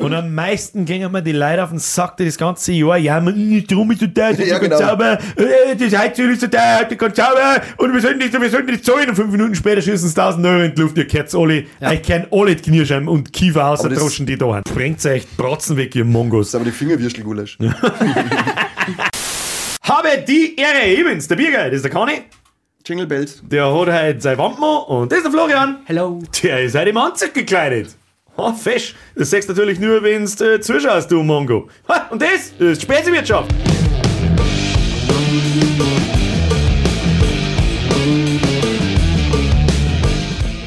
Und am meisten gingen mir die Leute auf den Sack, die das ganze Jahr jammern, "Äh, drum ist so teuer, das ist Ja, genau. sauber, äh, das Heizöl ist so teuer, ist ganz sauber, und wir sollen nicht, wir sollen nicht zahlen. Und fünf Minuten später schießen sie 1000 Euro in die Luft, ihr kennt alle, euch kennen alle die Knirscheiben und Kiefer Aber das- ausdroschen, die da haben. Bringt euch die Bratzen weg, ihr Mongos. Das ist aber die Fingerwürstel-Gulasch. Habe die Ehre, Ebens, der Bierger, das ist der Conny, Jingle Bells. der hat heute sein Wandmann, und das ist der Florian. Hello. Der ist halt im Anzug gekleidet. Oh, fesch. Das sagst du natürlich nur, wenn du äh, zuschaust, du Mongo. Ha, und das, das ist die.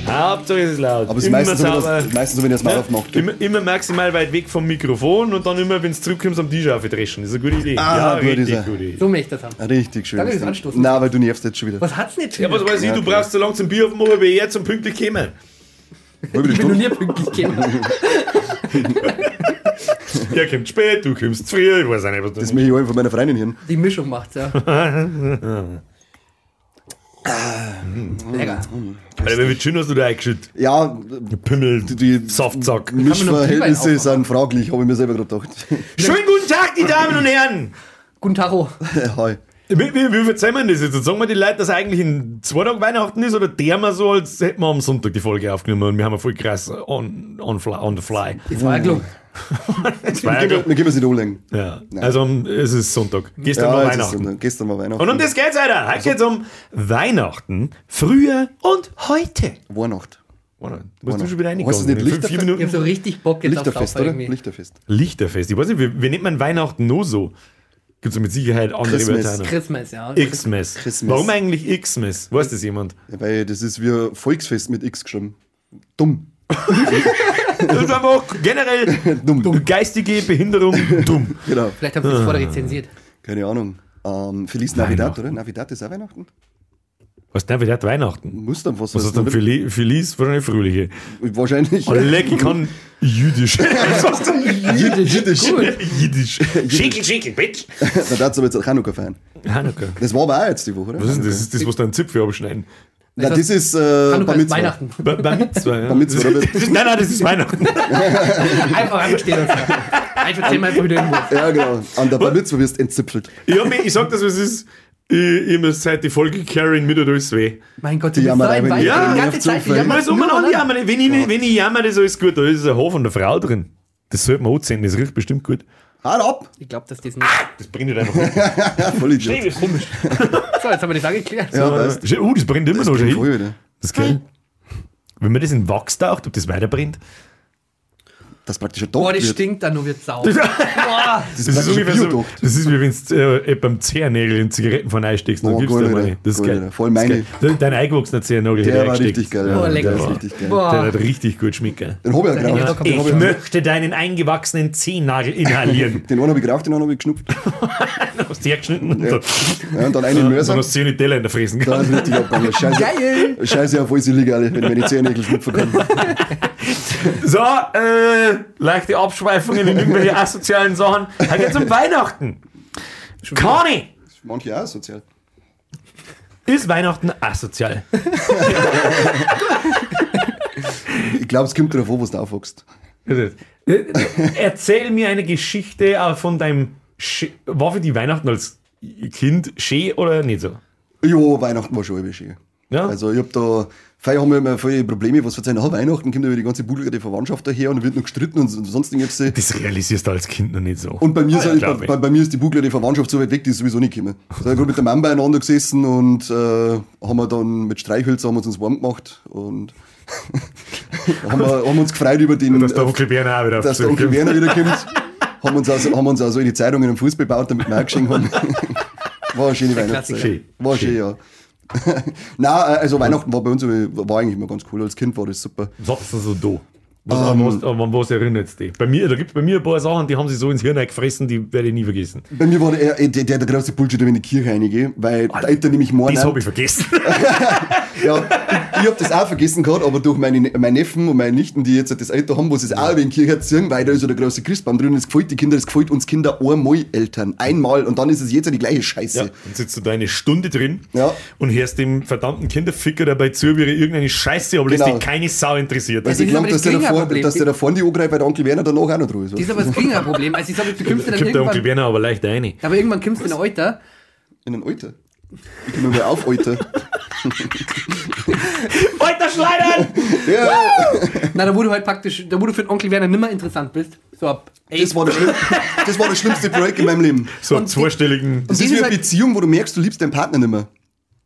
Hauptsache es ist laut. Aber es ist immer meistens, so, wenn sauber. das, meistens so, wenn ihr das Maul Ja, aufmacht. immer, immer maximal weit weg vom Mikrofon und dann immer, wenn es zurückkommst, am Tisch aufdreschen. Das ist eine gute Idee. Ah, ja, gut richtig ist gute Idee. So möchte ich das haben. Richtig schön. Danke fürs Anstoßen. Nein, weil du nervst jetzt schon wieder. Was hat's nicht? Ja, was weiß ich, du okay. brauchst so lange zum Bier aufmachen, wie er zum pünktlich kommen. Halbe Ich bin noch Stunde. nie pünktlich gekommen. Er kommt spät, du kommst zu früh, ich weiß auch nicht, was Das möchte ich auch von meiner Freundin hören. Die Mischung macht's, ja. Lecker. Alter, wie schön hast du da eingeschüttet. Ja, Pimmel, die, die Saftsack. Mischverhältnisse sind fraglich, habe ich mir selber gerade gedacht. Schönen guten Tag, die Damen und Herren. Guten Taro. Hi. Wie, wie, wie verzeihen wir das jetzt? Sagen wir die Leute, dass eigentlich in zwei Tagen Weihnachten ist oder der mal so, als hätten wir am Sonntag die Folge aufgenommen und wir haben ja voll krass on, on, fly, on the fly. Das war ja gelungen. Das war ja Dann klar. gehen wir es nicht anlegen. ja. Also um, es ist Sonntag. Gestern Ja, war Weihnachten. Gestern war Weihnachten. Und um das geht's weiter. Heute geht's um Weihnachten, früher und heute. Weihnacht. Du musst du schon wieder Heißt reingegangen. das nicht Lichterfest? Ich hab so richtig Bock jetzt auf Lichterfest, Saufer oder? irgendwie. Lichterfest. Lichterfest. Ich weiß nicht, wie, wie nennt man Weihnachten nur so? Gibt es mit Sicherheit andere Christmas. Wörter. Christmas, ja. Xmas. Christmas. Warum eigentlich Xmas? Weiß das jemand? Ja, weil das ist wie Volksfest mit X geschrieben. Dumm. Das ist einfach generell Dumm. geistige Behinderung dumm. Genau. Vielleicht haben sie das vorher rezensiert. Keine Ahnung. Ähm, Feliz Navidad, oder? Navidad ist auch Weihnachten? Was denn für Weihnachten? Muss dann was Was ist dann Feliz? Feliz? Wahrscheinlich fröhliche. Wahrscheinlich. Leck, ich kann Jüdisch. Jiddisch. Jiddisch. Jiddisch? Schinkel, Schinkel, Bitch. Da darfst du aber jetzt auch Hanukkah feiern. Hanukkah. Das war aber auch jetzt die Woche, oder? Was ist denn das? Das ist das, was da einen Zipfel abschneiden. Nein, das ist äh, Hanukkah Bar Mitzvah. Weihnachten. Bei, Mitzvah, ja. Bar Mitzvah, oder? Nein, nein, das ist Weihnachten. Einfach, einfach stehen lassen. Einfach zehnmal wieder irgendwo. Ja, genau. An der Bar Mitzvah wirst du entzipfelt. Ich, hab mich, ich sag das, was es ist. Ich, ich mir seit die Folge Carrying mit oder alles weh. Mein Gott, Die bist so jammerei, ein wenn Wein. die- Ja, die ganze Zeit. So nur, man an, oder? jammern. Wenn ich, wenn ich jammer, das ist alles gut. Da ist ein Haar von der Frau drin. Das sollte man anziehen, das riecht bestimmt gut. Halt ab! Ich glaube, dass das nicht. Das brennt nicht einfach. nicht. Ja, voll Idiot. das ist komisch. So, jetzt haben wir das angeklärt. Ja, weißt Uh, das brennt immer noch Voll hin. wieder. Das geil. Wenn man das in Wachs taucht, ob das weiter brennt? Das praktisch ein Boah, Docht das wird. stinkt dann nur wie Sau. Boah. Das Das ist ungefähr so, das ist wie wenn du äh, beim Zehennägel in Zigaretten von einsteckst. Dann Oh, gibst du mal. Das ist Geil. Voll Das ist meine. Dein eingewachsener Zehennagel Der war richtig geil. Ja. lecker. Der ist richtig geil. Der Boah. hat richtig gut schmecken. Den habe ich geraucht. auch Den, Ich ich, möchte deinen eingewachsenen Zehennagel inhalieren. den einen habe ich geraucht, den anderen habe ich geschnupft. hast du hergeschnitten und so. Ja, und dann einen Dann Mörser. hast du 10 Nutella in der Fresen Da gehabt. ist richtig abgegangen. Scheiße. Geil. Scheiße auf alles illegal, wenn ich meine Zehennägel schnupfen kann. So, äh, leichte Abschweifungen in irgendwelche asozialen Sachen. Heute geht's um Weihnachten. Conny, Manche auch sozial. ist Weihnachten asozial? Ich glaube, es kommt darauf an, was du aufwachst. Äh, Erzähl mir eine Geschichte äh, von deinem. Sch war für die Weihnachten als Kind schön oder nicht so? Ja, Weihnachten war schon irgendwie schön. Ja? Also ich hab da, vorher haben wir immer voll Probleme, was verzeihen, nach Weihnachten kommt über die ganze bulgare Verwandtschaft daher und wird noch gestritten und sonst irgendwas. das realisierst du als Kind noch nicht so. Und bei mir, Ah, ja, ist, glaub bei, bei, bei mir ist die bulgare Verwandtschaft so weit weg, die ist sowieso nicht gekommen. Da sind wir gerade mit der Mama beieinander gesessen und äh, haben wir dann mit Streichhölzer haben wir uns warm gemacht und haben, wir, haben uns gefreut über den, dass der Onkel Berner auch wieder dass der Onkel Werner wiederkommt. haben uns also, haben uns also in die Zeitungen im Fußball gebaut, damit wir auch geschenkt haben. War eine schöne Weihnachtszeit. Schön. War schön, ja. Nein, also Weihnachten war bei uns war eigentlich immer ganz cool. Als Kind war das super. Du so do. Was, an, was, an was erinnert es dich? Bei mir, da gibt es bei mir ein paar Sachen, die haben sich so ins Hirn gefressen, die werde ich nie vergessen. Bei mir war der, der, der, der größte Bullshit, wenn ich in die Kirche reingehe, weil die Eltern nämlich morgen. Das habe ich vergessen. Ja, ich, ich habe das auch vergessen gehabt, aber durch meine, meine Neffen und meine Nichten, die jetzt das Alter haben, wo sie es auch in die Kirche ziehen, weil da ist ja der große Christbaum drin, das gefällt die Kinder, das gefällt uns Kinder einmal Eltern. Einmal und dann ist es jetzt die gleiche Scheiße. Ja, dann sitzt du da eine Stunde drin Ja. und hörst dem verdammten Kinderficker dabei zu, wie er irgendeine Scheiße ablässt, Genau. die keine Sau interessiert. Weil sie das ist glaubt, aber dass das der da aber, Problem. dass der da vorne die angreift, weil der Onkel Werner danach auch noch dran ist. Das ist aber das Kringer-Problem. Also ich sag, du kommst dann Kommt der Onkel irgendwann, Werner aber leicht rein. aber irgendwann kommst du in ein Alter, In den Alter. Ich komme mal auf, Alter. Alter Schleidern! Ja, na, da wo du halt praktisch, da wo du für den Onkel Werner nimmer interessant bist, so ab das war, der schlimm, das war das schlimmste Projekt in meinem Leben. So einen zweistelligen. Das ist wie eine halt- Beziehung, wo du merkst, du liebst deinen Partner nicht mehr.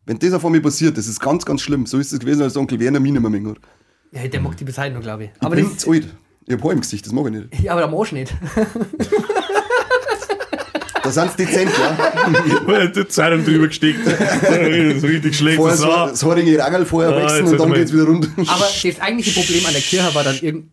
Wenn das auf einmal passiert, das ist ganz, ganz schlimm. So ist es gewesen, als der Onkel Werner mich nicht mehr hat. Ja, der mag die bis heute noch, glaube ich. Aber Aber ich das bin zu alt. Ich hab Haar im Gesicht, das mag ich nicht. ja, aber am Arsch nicht. Da sind sie dezent, ja. Weil die Zeitung drüber gesteckt. Das ist richtig schlecht. Vorher Das so, war- das haarige Rangel vorher Ah, wechseln und dann geht's wieder rund. Aber das eigentliche Problem an der Kirche war dann irgend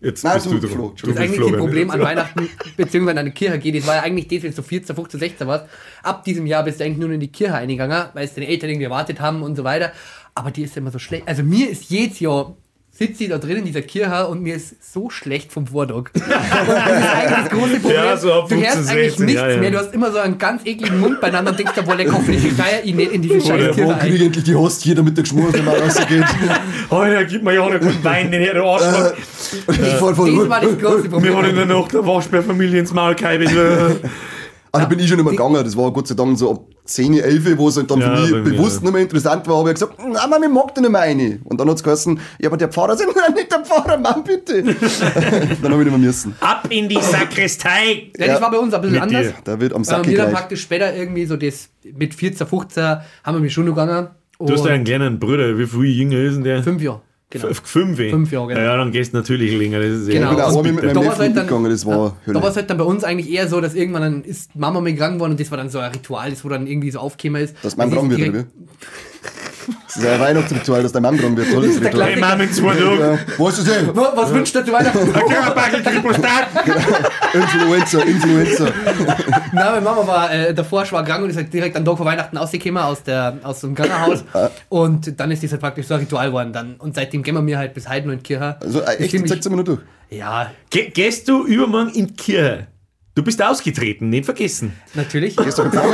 Jetzt Nein, bist du, du. Du das eigentliche. Problem an Weihnachten, beziehungsweise an die Kirche geht, das war ja eigentlich das, wenn du so 14, 15, 16 warst. Ab diesem Jahr bist du eigentlich nur in die Kirche eingegangen, weil es deine Eltern irgendwie erwartet haben und so weiter. Aber die ist immer so schlecht. Also mir ist jedes Jahr sitze ich da drin in dieser Kirche und mir ist so schlecht vom Vordog. Und das ist eigentlich das große Problem. Ja, so du 15, hörst eigentlich 16, nichts ja, ja. mehr. Du hast immer so einen ganz ekligen Mund beieinander und denkst da, boah, lecker, hoffentlich steuer ich nicht in diese scheiß Kirche Wann krieg ein. ich endlich die Hostie, damit der Geschmack aus dem Maul rausgeht? Alter, gib mir ja auch noch guten Wein, den du Arschloch. Voll, voll, Das war das große Wir Problem. haben in der Nacht der Waschbärfamilie ins Maul gehabt. Ah, da bin ich schon immer gegangen. Das war Gott sei Dank so ab 10, 11, wo es dann Ja, für mich bewusst auch. nicht mehr interessant war, habe ich gesagt, nein, Mann, ich mag da nicht mehr rein. Und dann hat es geheißen, ja, aber der Pfarrer sagt, nein, nicht der Pfarrer, Mann, bitte. dann habe ich nicht mehr müssen. Ab in die Sakristei. Ja, das war bei uns ein bisschen Mit anders. dir. Da wird am Ähm, Sack wir dann gereicht. praktisch später irgendwie so das mit 14, 15 haben wir mich schon gegangen. Du hast ja einen kleinen Bruder. Wie viel jünger ist denn der? fünf Jahre. Genau. Fünf? Fünf Jahre, genau. Ja, dann gehst du natürlich länger. Das ist Genau. Ich bin auch Und einmal mit meinem da halt dann- mitgegangen, das war Da war Hölle. es halt dann bei uns eigentlich eher so, dass irgendwann dann ist Mama mal gegangen worden und das war dann so ein Ritual, das wo dann irgendwie so aufgekommen ist. Dass mein Braun wird, oder Das ist ein Weihnachtsritual, dass dein Mann dran wird. Tolles ist der Ritual. Hey. Ja, wo hast du sehen? Was, wünscht ihr zu Weihnachten? Ein Körperbackel, Tripostat. Influencer, Influencer. Nein, meine Mama war äh, davor schwer krank und ist halt direkt am Tag vor Weihnachten rausgekommen aus, der, aus dem Krankenhaus. und dann ist das halt praktisch so ein Ritual geworden. Dann. Und seitdem gehen wir mir halt bis heute noch in die Kirche. Also, äh, echt, Ziemlich- zeig's mir noch durch. Ja, Ge gehst du übermorgen in die Kirche? Du bist ausgetreten, nicht vergessen. natürlich. Gehst doch in Flammen,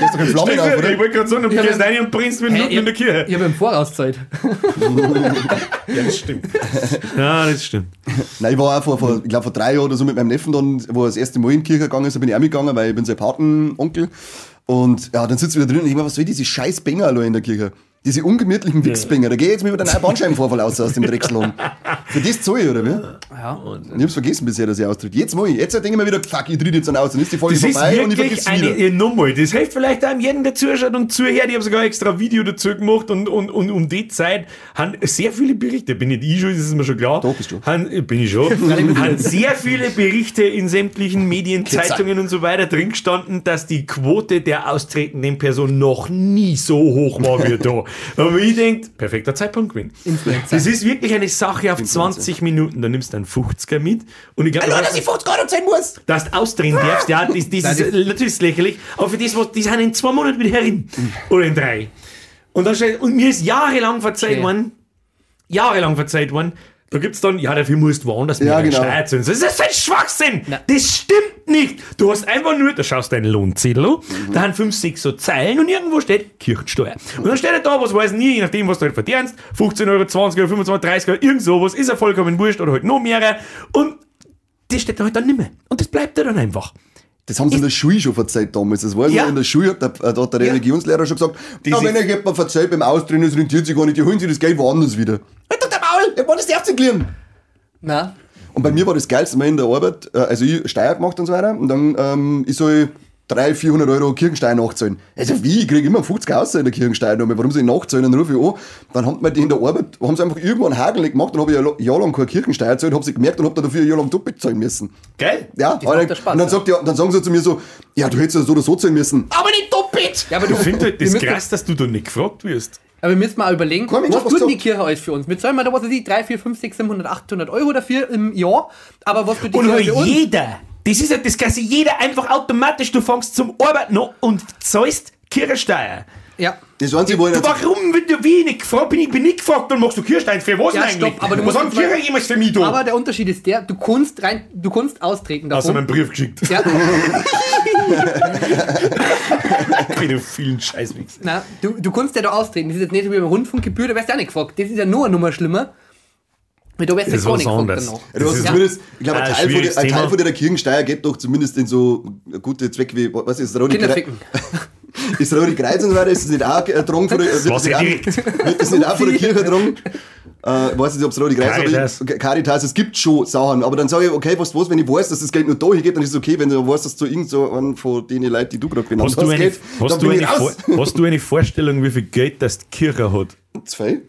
gehst doch in Flammen auf, ich oder? wollte gerade sagen, du Ja, gehst rein und brennst Minuten Hey, in der Kirche. Ich habe im Voraus Zeit. Ja, das stimmt. Ja, das stimmt. Nein, ich war auch vor, vor ich glaube vor drei Jahren oder so mit meinem Neffen dann, wo er das erste Mal in die Kirche gegangen ist, da bin ich auch mitgegangen, weil ich bin sein Patenonkel. Und ja, dann sitzt du wieder drin und ich meine, was soll diese scheiß Bänger alle in der Kirche? Diese ungemütlichen Wichsbänger, da geh ich jetzt mit einem neuen Bandscheibenvorfall aus, aus dem Drecksladen. Für das zahle ich, oder wie? Ja. Und ich hab's vergessen bisher, dass ich austritt. Jetzt mal, jetzt denke ich mir wieder, fuck, ich tritt jetzt dann aus, dann ist die Folge Das ist vorbei und ich vergesse eine, wieder. nochmal, das hilft vielleicht auch jedem, der zuschaut und zuhört. Ich habe sogar extra ein Video dazu gemacht und, und, und um die Zeit haben sehr viele Berichte, bin nicht ich schon, das ist mir schon klar. Doch, bist du. Haben, äh, bin ich schon. haben sehr viele Berichte in sämtlichen Medien, Zeitungen und so weiter drin gestanden, dass die Quote der austretenden Person noch nie so hoch war wie da. Aber ich denke, perfekter Zeitpunkt gewesen. Das ist wirklich eine Sache auf 20 Minuten. Da nimmst du einen 50er mit und ich glaube, dass ich 50 Euro zahlen muss! dass du ausdrehen darfst, ja, das, das ist natürlich lächerlich, aber für das, was, die sind in zwei Monaten wieder herin. Oder in drei. Und, dann steht, und mir ist jahrelang verzeiht Okay. worden, jahrelang verzeiht worden, da gibt's dann, ja, dafür musst du woanders Ja, mehr genau. Steuer zahlen. Das ist ein Schwachsinn! Na. Das stimmt nicht! Du hast einfach nur, da schaust deinen Lohnzettel an, da haben fünf, sechs so Zeilen und irgendwo steht Kirchensteuer. Und dann steht er da, was weiß nie, je nachdem, was du halt verdienst, 15 Euro, 20 Euro, 25, 30 Euro, irgend sowas, ist ja vollkommen wurscht oder halt noch mehr. Und das steht da halt dann nicht mehr. Und das bleibt da dann einfach. Das haben sie in der Schule schon verzeiht damals. Das war Ja. in der Schule, hat der, äh, da hat der Religionslehrer schon gesagt, ja, Diese- wenn euch jemand verzeiht beim Austreten, das rentiert sich gar nicht, die holen sich das Geld woanders wieder. Der war das erste Glieren. Na, Und bei mir war das Geilste mal in der Arbeit, äh, also ich Steuer gemacht und so weiter, und dann ähm, ich soll 300, 400 Euro Kirchensteuer nachzahlen. Also wie, ich krieg immer 50 aus in der Kirchensteuer, warum soll ich nachzahlen? Dann rufe ich an, dann haben wir die in der Arbeit, haben sie einfach irgendwann Hagel gemacht, dann habe ich ein Jahr lang keine Kirchensteuer gezahlt, habe sie gemerkt und habe dann dafür ein Jahr lang doppelt zahlen müssen. Geil? Ja, Das macht dann, ja Spaß, und dann, ja. sagt die, dann sagen sie zu mir so, ja, du hättest ja so oder so zahlen müssen. Aber nicht doppelt! ja, aber du Ich finde halt das krass, dass du da nicht gefragt wirst. Aber wir müssen mal überlegen, Komm, was tut die. Kirche alles für uns? Wir zahlen mal da, was weiß ich, 3, 4, 5, 6, 700, 800 Euro dafür im Jahr. Aber was tut die Und Kirche für uns? jeder, das ist ja das Ganze, jeder einfach automatisch, du fängst zum Arbeiten an und zahlst Kirchensteuer. Ja. Das Einzige, wo ich nicht, Warum wird du wie nicht gefragt? Bin ich bin nicht gefragt, dann machst du Kirchensteuer für was Ja, eigentlich? stopp, aber du was musst haben Kirche jemals für mich da? Aber der Unterschied ist der, du kannst rein, du kannst austreten Hast du davon. mir einen Brief geschickt? ja, Vielen Scheißwichs. na, du, du kannst ja da austreten. Das ist jetzt nicht wie beim Rundfunkgebühr, da wärst du ja nicht gefragt. Das ist ja nur eine Nummer schlimmer. Ist gar was nicht gefragt anderes. danach. Ja, du hast ist zumindest, ich glaube, ein, Teil von der- ein Teil von der Kirchensteuer geht doch zumindest in so gute Zwecke wie, was ist das, Rote Kinder Kreuz? ficken. Ist das Rote Kreuz und so weiter, ist das nicht auch der, wird Was wird das nicht auch von der Kirche dran? Äh, ich weiß nicht, ob es Rote Kreuz Caritas. ich- Caritas, es gibt schon Sachen, aber dann sage ich, okay, was, was, wenn ich weiß, dass das Geld nur da hingeht, dann ist es okay, wenn du weißt, dass zu irgend so einem von den Leuten, die du gerade genannt Hast du, eine, geht, hast, du eine ich hast du eine Vorstellung, wie viel Geld das die Kirche hat? Zwei?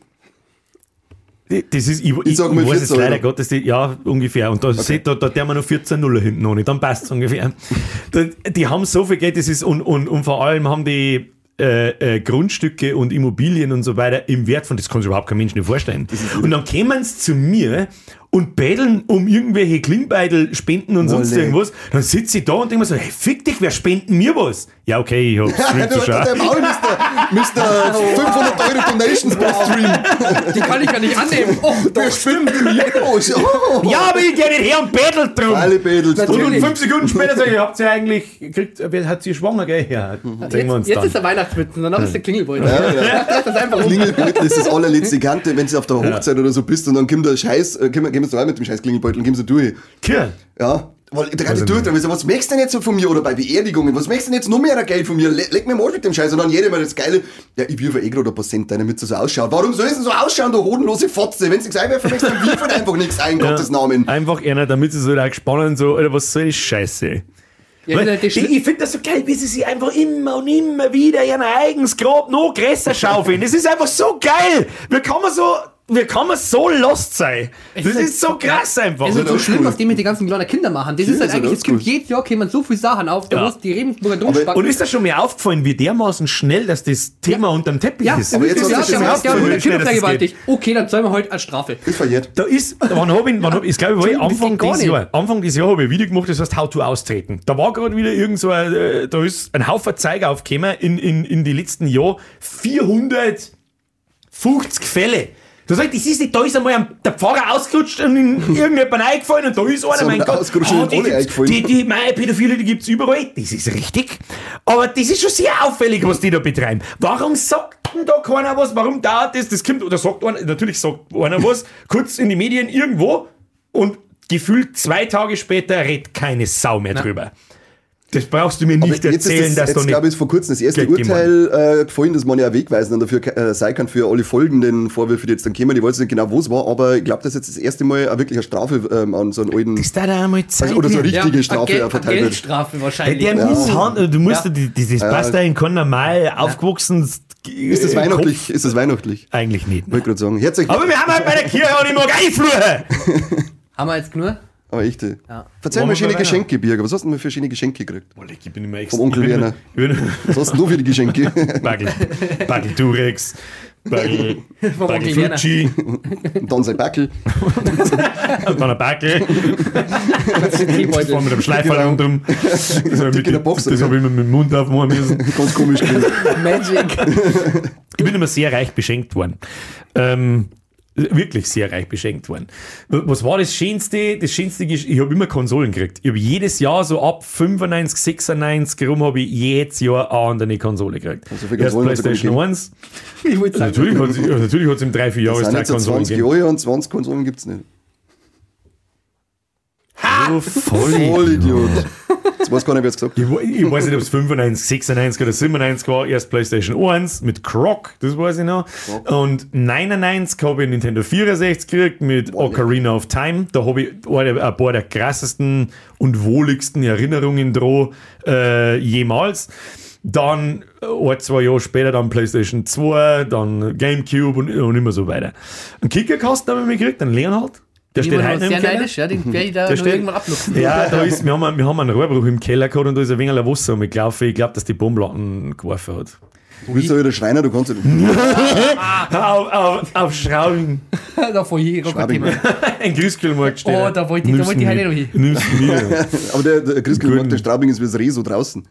Das ist, ich, ich, sag mal ich weiß jetzt 14 leider Euro. Gottes, die, ja, ungefähr. Und da, seht, da, da der wir noch 14 Nuller hinten noch nicht, dann passt es ungefähr. da, die haben so viel Geld, das ist, und, und, und vor allem haben die äh, äh, Grundstücke und Immobilien und so weiter im Wert von, das kann sich überhaupt kein Mensch nicht vorstellen. Und dann kämen sie zu mir und betteln um irgendwelche Klingbeitel, Spenden und sonst Wolle. irgendwas. Dann sitze ich da und denke mir so, hey, fick dich, wer spenden mir was? Ja, okay, ich hab Stream zu schauen. Müsste, müsste 500 Euro Donations pro Stream. Die kann ich ja nicht annehmen. Oh, Der stimmt. Oh. Ja, aber ich geh nicht her und bettelt drum. Alle Mädels Und Natürlich. fünf Sekunden später sage ich, habt ihr eigentlich, gekriegt, wer hat sie schwanger, gell? Ja, wir jetzt, uns jetzt dann. ist der Weihnachtsmützen, danach ist der Klingelbeutel. Ja, ja. Das ist einfach. Klingelbeutel ist das allerletzte Kante, wenn du auf der Hochzeit oder so bist und dann kommt der Scheiß, äh, gehen wir, gehen wir so rein mit dem scheiß Klingelbeutel und gehen so durch. Tja, Ja. Weil der ganze Also- durch, dann so, was möchtest du denn jetzt so von mir? Oder bei Beerdigungen, was möchtest du denn jetzt noch mehr Geld von mir? Le leg mir mal mit dem Scheiß. Und dann jeder mal das Geile, ja, ich wirf eh gerade ein paar Cent ein, damit es so ausschaut. Warum soll es denn so ausschauen, du hodenlose Fotze? Wenn du nichts einwerfen möchtest, dann wirf halt einfach nichts ein, Gottes Namen. einfach einer, damit sie so da gespannt so, Alter, was soll die Scheiße? Ja, Weil, die- ich ich finde das so geil, wie sie sich einfach immer und immer wieder ihren eigenes Grab noch größer schaufeln. Das ist einfach so geil. Wie kann man so, wie kann man so lost sein? Das ist halt ist so krass einfach. Es ist halt so schlimm, was die mit den ganzen kleinen Kindern machen. Das ist halt ist halt eigentlich, es gibt jedes Jahr kommen so viele Sachen auf, da Ja. muss die Regensburger Domspacken. Und ist das schon mir aufgefallen, wie dermaßen schnell, dass das Thema unterm Teppich ja, ist? Aber jetzt das hat ist ja, ja, ja, Kindervergewaltigt. Okay, dann zahlen wir heute als Strafe. Ist verjährt. Da ist, wann hab ich, wann hab, ich glaube, ich Anfang dieses. Jahr, Anfang dieses Jahr habe ich ein Video gemacht, das heißt How to austreten. Da war gerade wieder irgend so ein, äh, da ist ein Haufen Zeiger aufgekommen in, in, in die letzten Jahr. 450 Fälle. Da sagt, das ist nicht, da ist einmal ein, der Pfarrer ausgerutscht und in irgendjemand eingefallen und da ist einer, So mein ein Gott, und die, eingefallen. die, die, meine Pädophile, die gibt's überall. Das ist richtig. Aber das ist schon sehr auffällig, was die da betreiben. Warum sagt denn da keiner was? Warum dauert das? Das kommt, oder sagt einer, natürlich sagt einer was, kurz in die Medien irgendwo und gefühlt zwei Tage später redet keine Sau mehr drüber. Das brauchst du mir nicht jetzt erzählen, ist dass das, du jetzt nicht. glaube ich, ist vor kurzem das erste Geld Urteil äh, gefallen, dass man ja wegweisend dafür äh, sein kann für alle folgenden Vorwürfe, die jetzt dann kommen. Ich weiß nicht genau, wo es war, aber ich glaube, dass jetzt das erste Mal auch wirklich eine Strafe ähm, an so einen alten, das dauert einmal Zeit. also, oder so eine richtige eine Strafe Geld- verteilt wird. Geldstrafe wahrscheinlich. der Misshandel, du musst Ja. ja. die, die, das passt da in kein normal aufgewachsen. Ist das weihnachtlich? Ist das weihnachtlich? Eigentlich nicht. Wollte gerade sagen. Herzlich, Aber wir haben halt bei der Kirche auch nicht mehr Geiflur. Haben wir jetzt genug? Aber echt. äh. Ja. Verzeih mir schöne Geschenke, Birger. Was hast du denn für schöne Geschenke gekriegt? Ich bin immer Vom Onkel Werner. Was hast denn du für die Geschenke? Bagel, Bagel Durex, Bagel, Vom Bagel. Fuji, Und dann sein Backel. und dann ein Bagel, Teebeutel. vor mit einem Schleifer Genau. rundum. Das habe ich, das hab ich immer mit dem Mund aufmachen müssen. Ganz komisch gewesen. Magic. Ich bin immer sehr reich beschenkt worden. Ähm, wirklich sehr reich beschenkt worden. Was war das Schönste? Das Schönste ist, ich habe immer Konsolen gekriegt. Ich habe jedes Jahr so ab 95, 96 rum habe ich jedes Jahr eine andere Konsole gekriegt. Also für Erst Konsolen PlayStation gar 1. Ich wollte sagen. Natürlich hat es natürlich hat's im 3-4 Das sind Jahreszeit jetzt so Konsolen 20 gegeben. Jahre und 20 Konsolen gibt es nicht. Oh, voll. Voll Idiot. Jetzt weiß gar nicht, wer es gesagt hat. Ich, ich weiß nicht, ob es 95, 96 oder 97 war. Erst PlayStation 1 mit Croc, das weiß ich noch. Und 99 habe ich Nintendo 64 gekriegt mit Ocarina of Time. Da habe ich eine, ein paar der krassesten und wohligsten Erinnerungen dran äh, jemals. Dann äh, ein, zwei Jahre später dann PlayStation 2, dann Gamecube und, und immer so weiter. Einen Kickerkasten habe ich mir gekriegt, einen Leonhard. Der steht heute noch im sehr Keller. neidisch, ja, den werde ich da Der noch steht- irgendwann abluchsen. Ja, da ist, wir, haben, einen- wir haben einen Rohrbruch im Keller gehabt und da ist ein wenig Wasser umgelaufen. Ich glaube, dass die Bomblatten geworfen hat. Du bist ja wieder Schreiner, du kannst ja nicht. auf, auf, auf Schrauben. da vor hier. Thema. Ein Grüßkühlmarkt steht. Oh, da wollte ich- da wollte ich heute noch hin. Nimmst ihn mit. Aber der, der mag der Straubing ist wie das Reh so draußen.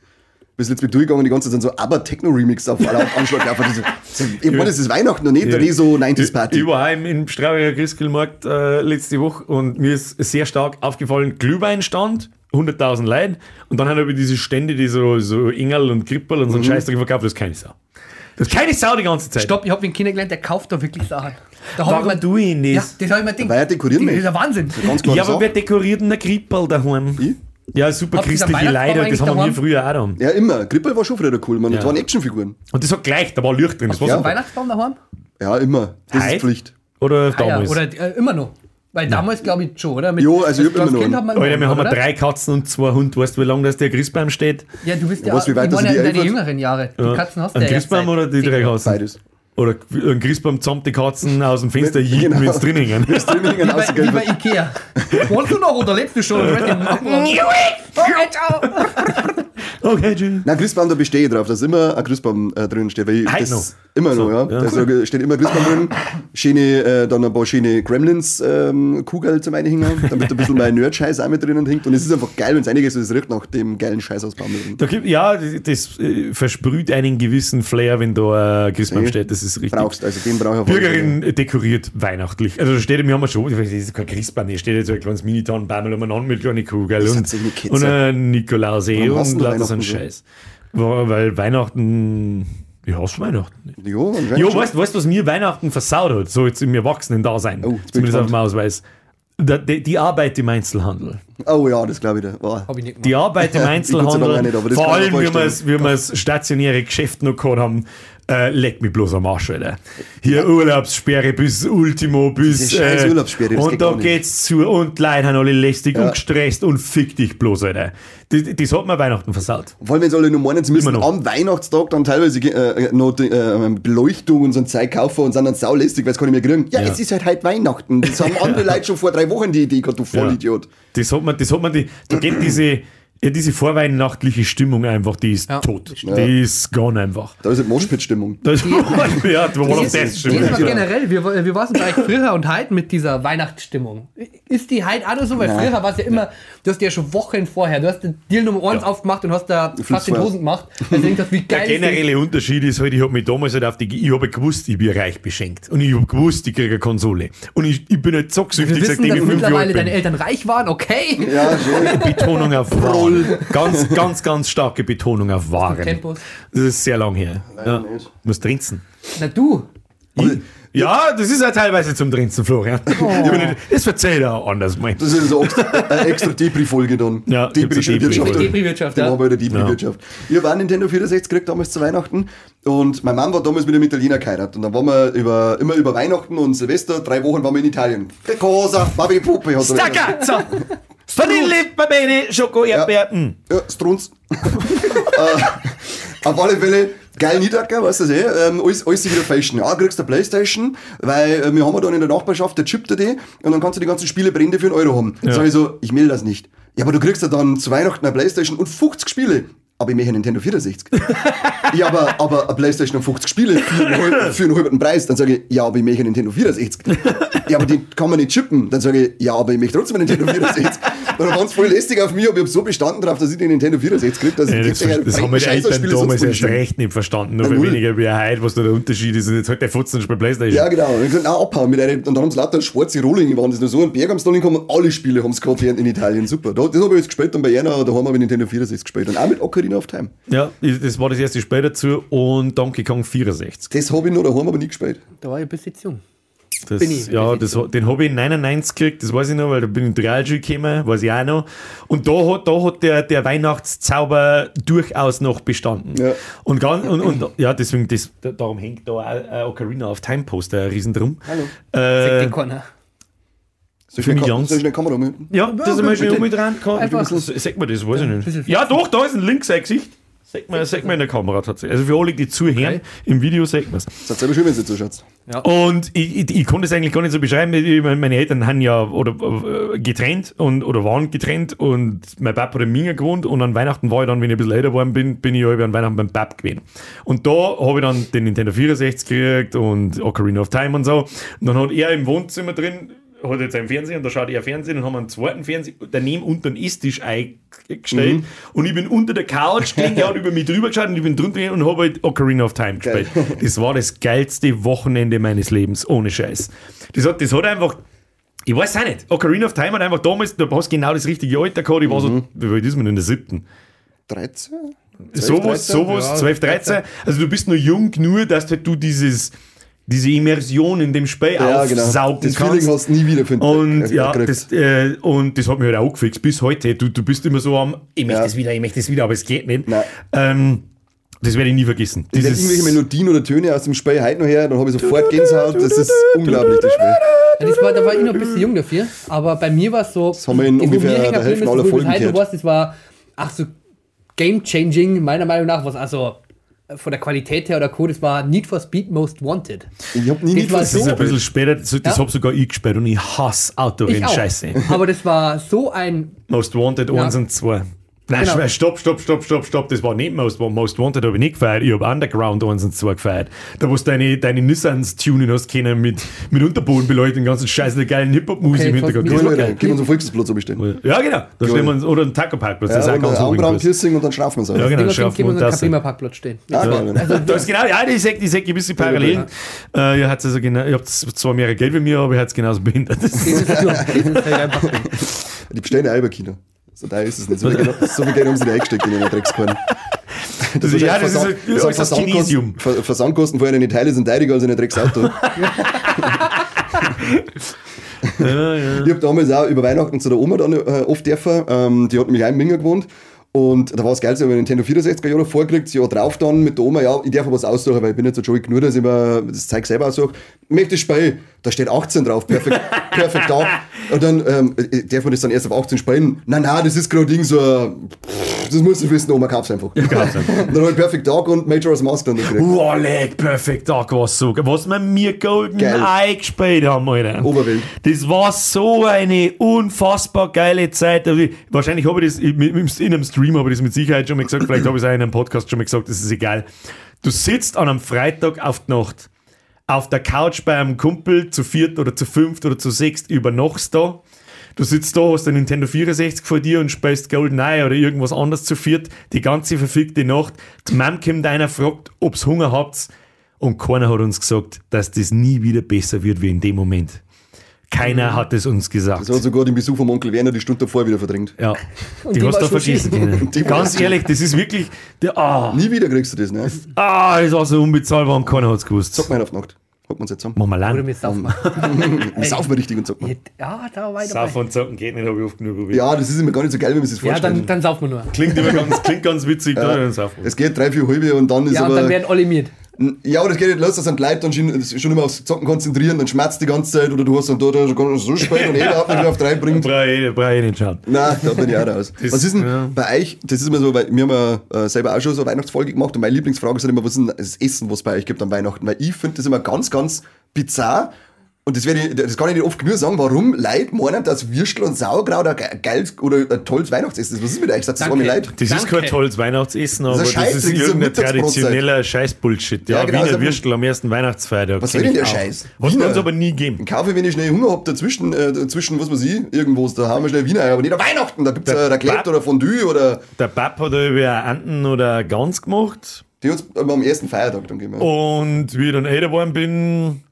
Bis jetzt mit durchgegangen, die ganze Zeit sind so aber Techno-Remix auf aller Anschlag. Einfach diese, so, ich meine, es ist Weihnachten und nicht der Reh so 90s Party. Ich war heim im Straubinger Christkindlmarkt äh, letzte Woche und mir ist sehr stark aufgefallen, Glühweinstand, 100.000 Leute und dann habe ich diese Stände, die so, so Engel und Krippel und so Mhm. ein Scheißdreck verkauft, das ist keine Sau. Das ist keine Sau die ganze Zeit. Stopp, ich habe ihn kennengelernt, der kauft da wirklich Sachen. Da Warum ich mir- tue ich Ja, das? das habe ich mir gedacht. Weil er dekorieren Das ist der Wahnsinn. Ganz. Ja, aber wer dekoriert denn ein Krippel daheim? Ich? Ja, super ihr christliche Weihnachtsbaum das haben wir früher auch da. Ja, immer. Grippel war schon früher cool, man. Ja. Das waren Actionfiguren. Und das hat gleich, da war Licht drin. Das war Ja. so, Weihnachtsbaum daheim? Ja, immer. Das Heute? ist Pflicht. oder Ah, ja, damals. oder äh, immer noch. Weil damals glaube ich schon, oder? Mit, Jo, also ich hab als immer noch Kind einen. hat man Alter, wir haben oder? drei Katzen und zwei Hunde. Weißt du, wie lange das der Christbaum steht? Ja, du bist ja, was, wie weit ich meine in ja deine jüngeren Jahre. Die Katzen hast du ja Christbaum oder die drei. Katzen? Beides. Oder ein Christbaum samt die Katzen aus dem Fenster jeden, Genau. wenn es drin hängen. Das Training Wie bei, wie bei Ikea. Wohnst du noch oder lebst du schon? Ich weiß nicht. Okay, Jill. Nein, Christbaum, da bestehe ich drauf, dass immer ein Christbaum äh, drin steht. Weil das noch? Immer So, noch, ja. ja. Da steht immer Christbaum drin. Schöne, äh, dann ein paar schöne Gremlins ähm, zum Einhängen, damit ein bisschen mein Nerd-Scheiß auch mit drinnen hängt. Und es ist einfach geil, wenn es einiges ist, es riecht nach dem geilen Scheiß aus Baum drin. Da gibt, ja, das äh, versprüht einen gewissen Flair, wenn da ein Christbaum Nee, steht. Das ist richtig. Brauchst, also den brauche ich Fälle. Bürgerin dekoriert weihnachtlich. Also da steht, wir haben ja schon, das ist kein Christbaum, hier steht jetzt so ein kleines Minitanbaum umeinander mit kleinen Kugel Das und, und ein Nikolaus und die lauter so ein? Scheiß. Weil Weihnachten, ich hasse Weihnachten. Ja, Jo, schon. weißt du, weißt, was mir Weihnachten versaut hat? So jetzt im Erwachsenen-Dasein. Oh, Zumindest auf dem. Ausweis. Die, die Arbeit im Einzelhandel. Oh ja, das glaube ich. Nicht gemacht. Die Arbeit im Einzelhandel, nicht, vor allem, wie wir es stationäre Geschäft noch gehabt haben, äh, leck mich bloß am Arsch, Alter. Hier Urlaubssperre bis Ultimo, bis. Diese scheiß Urlaubssperre, das und geht da geht's zu und Leute haben alle lästig Ja. und gestresst und fick dich bloß, Alter. Das, das hat mir Weihnachten versaut. Vor allem, wenn sie alle nur meinen, sie müssen am Weihnachtstag dann teilweise äh, noch die, äh, Beleuchtung und so ein Zeug kaufen und sind dann saulästig, weil es kann nicht mehr kriegen. Ja, Ja. es ist halt heute Weihnachten. Das haben andere Leute schon vor drei Wochen die Idee gehabt, du Vollidiot. Das hat man, das hat man, die, da geht diese, ja, diese vorweihnachtliche Stimmung einfach, die ist Ja, tot. Die ist gone einfach. Da ist halt Moshpit-Stimmung. Das, ja, da war noch Das das ist, Stimmung. das ist Ja. generell, wie, wie war es denn bei euch früher und heute mit dieser Weihnachtsstimmung? Ist die heute auch noch so? Weil Nein. früher war es ja immer, du hast ja schon Wochen vorher, du hast den Deal Nummer 1 Ja. aufgemacht und hast da fast den vorher. Hosen gemacht. Du denkst, wie Der geil ist das? generelle Unterschied ist halt, ich habe mich damals halt auf die, ich habe gewusst, ich bin reich beschenkt. Und ich habe gewusst, ich kriege eine Konsole. Und ich, ich bin halt Wir zocksüchtig, wissen, seitdem dass ich fünf Jahre mittlerweile alt deine bin. Eltern reich waren, okay. Ja, schön. Betonung auf Waren. Ganz, ganz, ganz starke Betonung auf Waren. Das ist sehr lang her. Ja. nicht. Muss trinken. Na du. Ja, das ist ja teilweise zum Trinken, Florian. Ich bin nicht, das erzählt er auch anders, mein. Das ist so eine extra Depri-Folge dann. Ja, Depri-Wirtschaft. Depri-Wirtschaft, ja. wieder Depri-Wirtschaft. Ich habe auch einen Nintendo 64 gekriegt damals zu Weihnachten und meine Mama war damals mit einem Italiener geheiratet und dann waren wir über, immer über Weihnachten und Silvester, drei Wochen waren wir in Italien. Che cosa? Babi Puppe hat gesagt. Stacca! So. Vanille, Babene, Schoko, Erdbeer. mm. Ja, Strunz. äh, auf alle Fälle geil Niedercker, weißt du das eh? Ähm, alles, alles wieder fashion. Ja, kriegst du eine Playstation, weil äh, wir haben ja dann in der Nachbarschaft, der chippt dir die und dann kannst du die ganzen Spiele Brände für einen Euro haben. Ja. Sag ich so, ich will das nicht. Ja, aber du kriegst ja dann zu Weihnachten eine Playstation und 50 Spiele. Aber ich möchte eine Nintendo 64. ja, aber, aber eine Playstation und 50 Spiele für einen, halben- für einen halben Preis. Dann sage ich, ja, aber ich möchte eine Nintendo 64. ja, aber die kann man nicht chippen. Dann sage ich, ja, aber ich möchte trotzdem eine Nintendo 64. Und dann waren sie voll lästig auf mich, aber ich habe so bestanden drauf, dass ich die Nintendo 64 kriege, dass Ja, ich das, die das haben meine Eltern damals erst recht nicht verstanden. Nur null. weniger wie heute, was da der Unterschied ist. Und jetzt halt der Futzen spielt Playstation. Ja, genau. Und ich gesagt, abhauen mit einem, und dann haben sie lauter schwarze Rohlinge, waren das nur so ein Berg am Stalling gekommen und alle Spiele haben sie gehabt in Italien. Super. Da, das habe ich jetzt gespielt und bei einer, da haben wir mit Nintendo 64 gespielt. Und auch mit Ocarina of Time. Ja, das war das erste Spiel dazu und Donkey Kong 64. Das habe ich noch daheim aber nie gespielt. Da war ich bis jetzt jung. Das, Bin ich- ja, bin das, den habe ich in 99 gekriegt, das weiß ich noch, weil da bin ich in die Realschule gekommen, weiß ich auch noch. Und da hat, da hat der, der Weihnachtszauber durchaus noch bestanden. Ja. Und, ganz, und, und ja, deswegen, das, darum hängt da auch ein Ocarina of Time Poster riesen drum. Hallo. Äh, den Keiner. Soll ich eine soll ich eine Kamera mit? ja, das ist mal schon bitte. mit Einfach- Sag mal das, weiß ich nicht. Ja, doch, da ist ein links ein Gesicht. Sag mal, sag mal in der Kamera tatsächlich. Also für alle, die zuhören, Okay. im Video sagt man es. Seid selber schön, wenn ihr zuschaut. Und ich, ich, ich konnte es eigentlich gar nicht so beschreiben. Meine Eltern haben ja oder, äh, getrennt und, oder waren getrennt und mein Papa hat in Minga gewohnt und an Weihnachten war ich dann, wenn ich ein bisschen älter geworden bin, bin ich halb an Weihnachten beim Pap gewesen. Und da habe ich dann den Nintendo 64 gekriegt und Ocarina of Time und so. Und dann hat er im Wohnzimmer drin hat jetzt einen Fernseher und da schaut er Fernsehen und haben einen zweiten Fernseher daneben unter den Esstisch eingestellt und ich bin unter der Couch gelegen, er hat über mich drüber geschaut und ich bin drunter gegangen und habe halt Ocarina of Time gespielt. Das war das geilste Wochenende meines Lebens, ohne Scheiß. Das hat, das hat einfach, ich weiß auch nicht, Ocarina of Time hat einfach damals, du hast genau das richtige Alter gehabt, ich war so, wie weit ist man in der siebten? 13? Sowas, 13? sowas, Ja, 12, 13. Also du bist nur jung genug, dass halt du dieses diese Immersion in dem Spiel Ja, genau. aufsaugen Das kannst. Feeling hast du nie wieder finden. Und ja, gekriegt. das, äh, und das hat mich halt auch gefixt bis heute. Du, du bist immer so am, ich möchte Ja. das wieder, ich möchte das wieder, aber es geht nicht. Ähm, das werde ich nie vergessen. Wenn Dieses, irgendwelche Melodien oder Töne aus dem Spiel heute noch her, dann habe ich sofort Gänsehaut. Das ist unglaublich, das Spiel. Ja, das war, da war ich noch ein bisschen jung dafür, aber bei mir war es so. Das haben wir in ungefähr der Hälfte aller Folgen gehört. warst, das war, ach so, game-changing, meiner Meinung nach, was also von der Qualität her oder Co., das war Need for Speed Most Wanted. Ich habe nie Das Need war for das ist so- ein bisschen später, das, das Ja. hab sogar ich gespielt und ich hasse Autorennen, scheiße. Aber das war so ein. Most Wanted 1 und 2. Nein, Genau. stopp, stopp, stopp, stopp, stopp. Das war nicht Most, Most Wanted, habe ich nicht gefeiert. Ich habe Underground 1 und 2 gefeiert. Da, wo du deine, deine Nissans tunen hast können mit, mit Unterbodenbeleuchtung, den ganzen Scheiß, geilen Hip-Hop-Musik Okay, im Hintergrund. war mich- geil. Können wir uns Volksplatz bestellen. Ja, genau. Da stellen wir uns, oder einen Taco-Parkplatz, das ist Ja, auch und ganz ein oben. Augenbrauen-Piercing und dann schlafen wir es aus. Ja, genau, geben wir uns einen das. Kapima-Parkplatz stehen. Ah, geil, ne? Das ist genau, ja, sehe die sehe gewisse Parallelen. Äh, ihr habt also genau, ihr habt zwar mehr Geld wie mir, aber ihr habt genauso behindert. Die bestellen ein Kino. So da ist es nicht. So viel Geld, so viel Geld haben sie nicht eingesteckt in den Dreckskorn. Das Also, ja, das ist Versand- ein- das das ist das Versandkosten- Kinesium. Ver- Versandkosten vorher eine Teile sind teurer als in ein Drecksauto. ja, ja. Ich habe damals auch über Weihnachten zu der Oma dann äh, oft dürfen. Ähm, die hat nämlich auch in Minga gewohnt. Und da war es geil, so, ich habe Nintendo 64er Jahre vorgekriegt, das Jahr drauf dann mit der Oma, ja, ich darf was aussuchen, weil ich bin nicht so joey genug, dass ich mir das Zeug selber aussuche. Ich möchte das Spiel, da steht 18 drauf, perfekt, perfekt da. Und dann ähm, äh, darf man das dann erst auf 18 spielen. Nein, nein, das ist gerade Ding so, ein- das musst du wissen, Oma, kauf's einfach. kauf's einfach. Und dann habe ich Perfect Dark und Majora's Mask dann gekriegt. Wow, leck, perfekt, da war's so. geil. Was wir mir Golden Geil. Eye gespielt haben, Alter. Oberwelt. Das war so eine unfassbar geile Zeit. Also, ich- Wahrscheinlich habe ich das in einem Stream habe ich das mit Sicherheit schon mal gesagt, vielleicht habe ich es auch in einem Podcast schon mal gesagt, das ist egal. Du sitzt an einem Freitag auf die Nacht auf der Couch bei einem Kumpel zu viert oder zu fünft oder zu sechst übernachtst da. Du sitzt da, hast den Nintendo 64 vor dir und spielst GoldenEye oder irgendwas anderes zu viert, die ganze verfickte Nacht. Die Mom kommt einer, fragt, ob's Hunger habt und keiner hat uns gesagt, dass das nie wieder besser wird wie in dem Moment. Keiner hat es uns gesagt. So hat sogar den Besuch vom Onkel Werner die Stunde davor wieder verdrängt. Ja, Und die die hast du vergessen können. Ganz ehrlich, das ist wirklich, der, ah, Nie wieder kriegst du das, ne? ah, das war so unbezahlbar und keiner hat's gewusst. Zocken wir auf Nacht. Hocken wir uns jetzt zusammen. Mach mal Oder lang. mit Saufmann. Wir saufen wir richtig und zocken. wir. Ja, da war ich Sauf dabei. und zocken geht nicht, habe ich oft genug probiert. Ja, das ist immer gar nicht so geil, wie man sich das Ja, vorstellt. dann, dann saufen wir nur. Klingt immer ganz, klingt ganz witzig, da dann saufen. wir. es geht drei, vier halbe und dann ist Ja, aber. dann werden alle mit. Ja, aber das geht nicht los, dass sind Leute dann schon, schon immer aufs Zocken konzentrieren, dann schmerzt die ganze Zeit oder du hast dann da, da schon so spät und eh überhaupt nicht wieder auf drei bringt. Brauche ich, brauch ich nicht schauen. Nein, da bin ich auch raus. Das- was ist denn ja. bei euch, das ist immer so, weil wir haben ja äh, selber auch schon so eine Weihnachtsfolge gemacht und meine Lieblingsfrage ist halt immer, was ist denn das Essen, was es bei euch gibt an Weihnachten? Weil ich finde das immer ganz, ganz bizarr und das, werde ich, das kann ich nicht oft genug sagen, warum Leute meinen, dass Würstel und Sauerkraut ein ge- geiles oder ein tolles Weihnachtsessen ist. Was ist mit euch? Sagt das arme Leute? Das ist kein tolles Weihnachtsessen, aber Das das ist das ist ein irgendein traditioneller Scheiß-Bullshit. Ja, Ja, genau, Wiener also- Würstel am ersten Weihnachtsfeiertag. Was soll denn der. Scheiß? Hat uns aber nie gegeben. Kaufe, wenn ich schnell Hunger hab, dazwischen, äh, dazwischen, was weiß ich, irgendwo, da haben wir schnell Wiener, aber nicht an Weihnachten, da gibt's Der äh, Raclette oder Fondue oder, Der Pap hat über Anten oder Gans gemacht. die uns am ersten Feiertag dann geben. Und wie ich dann älter geworden bin,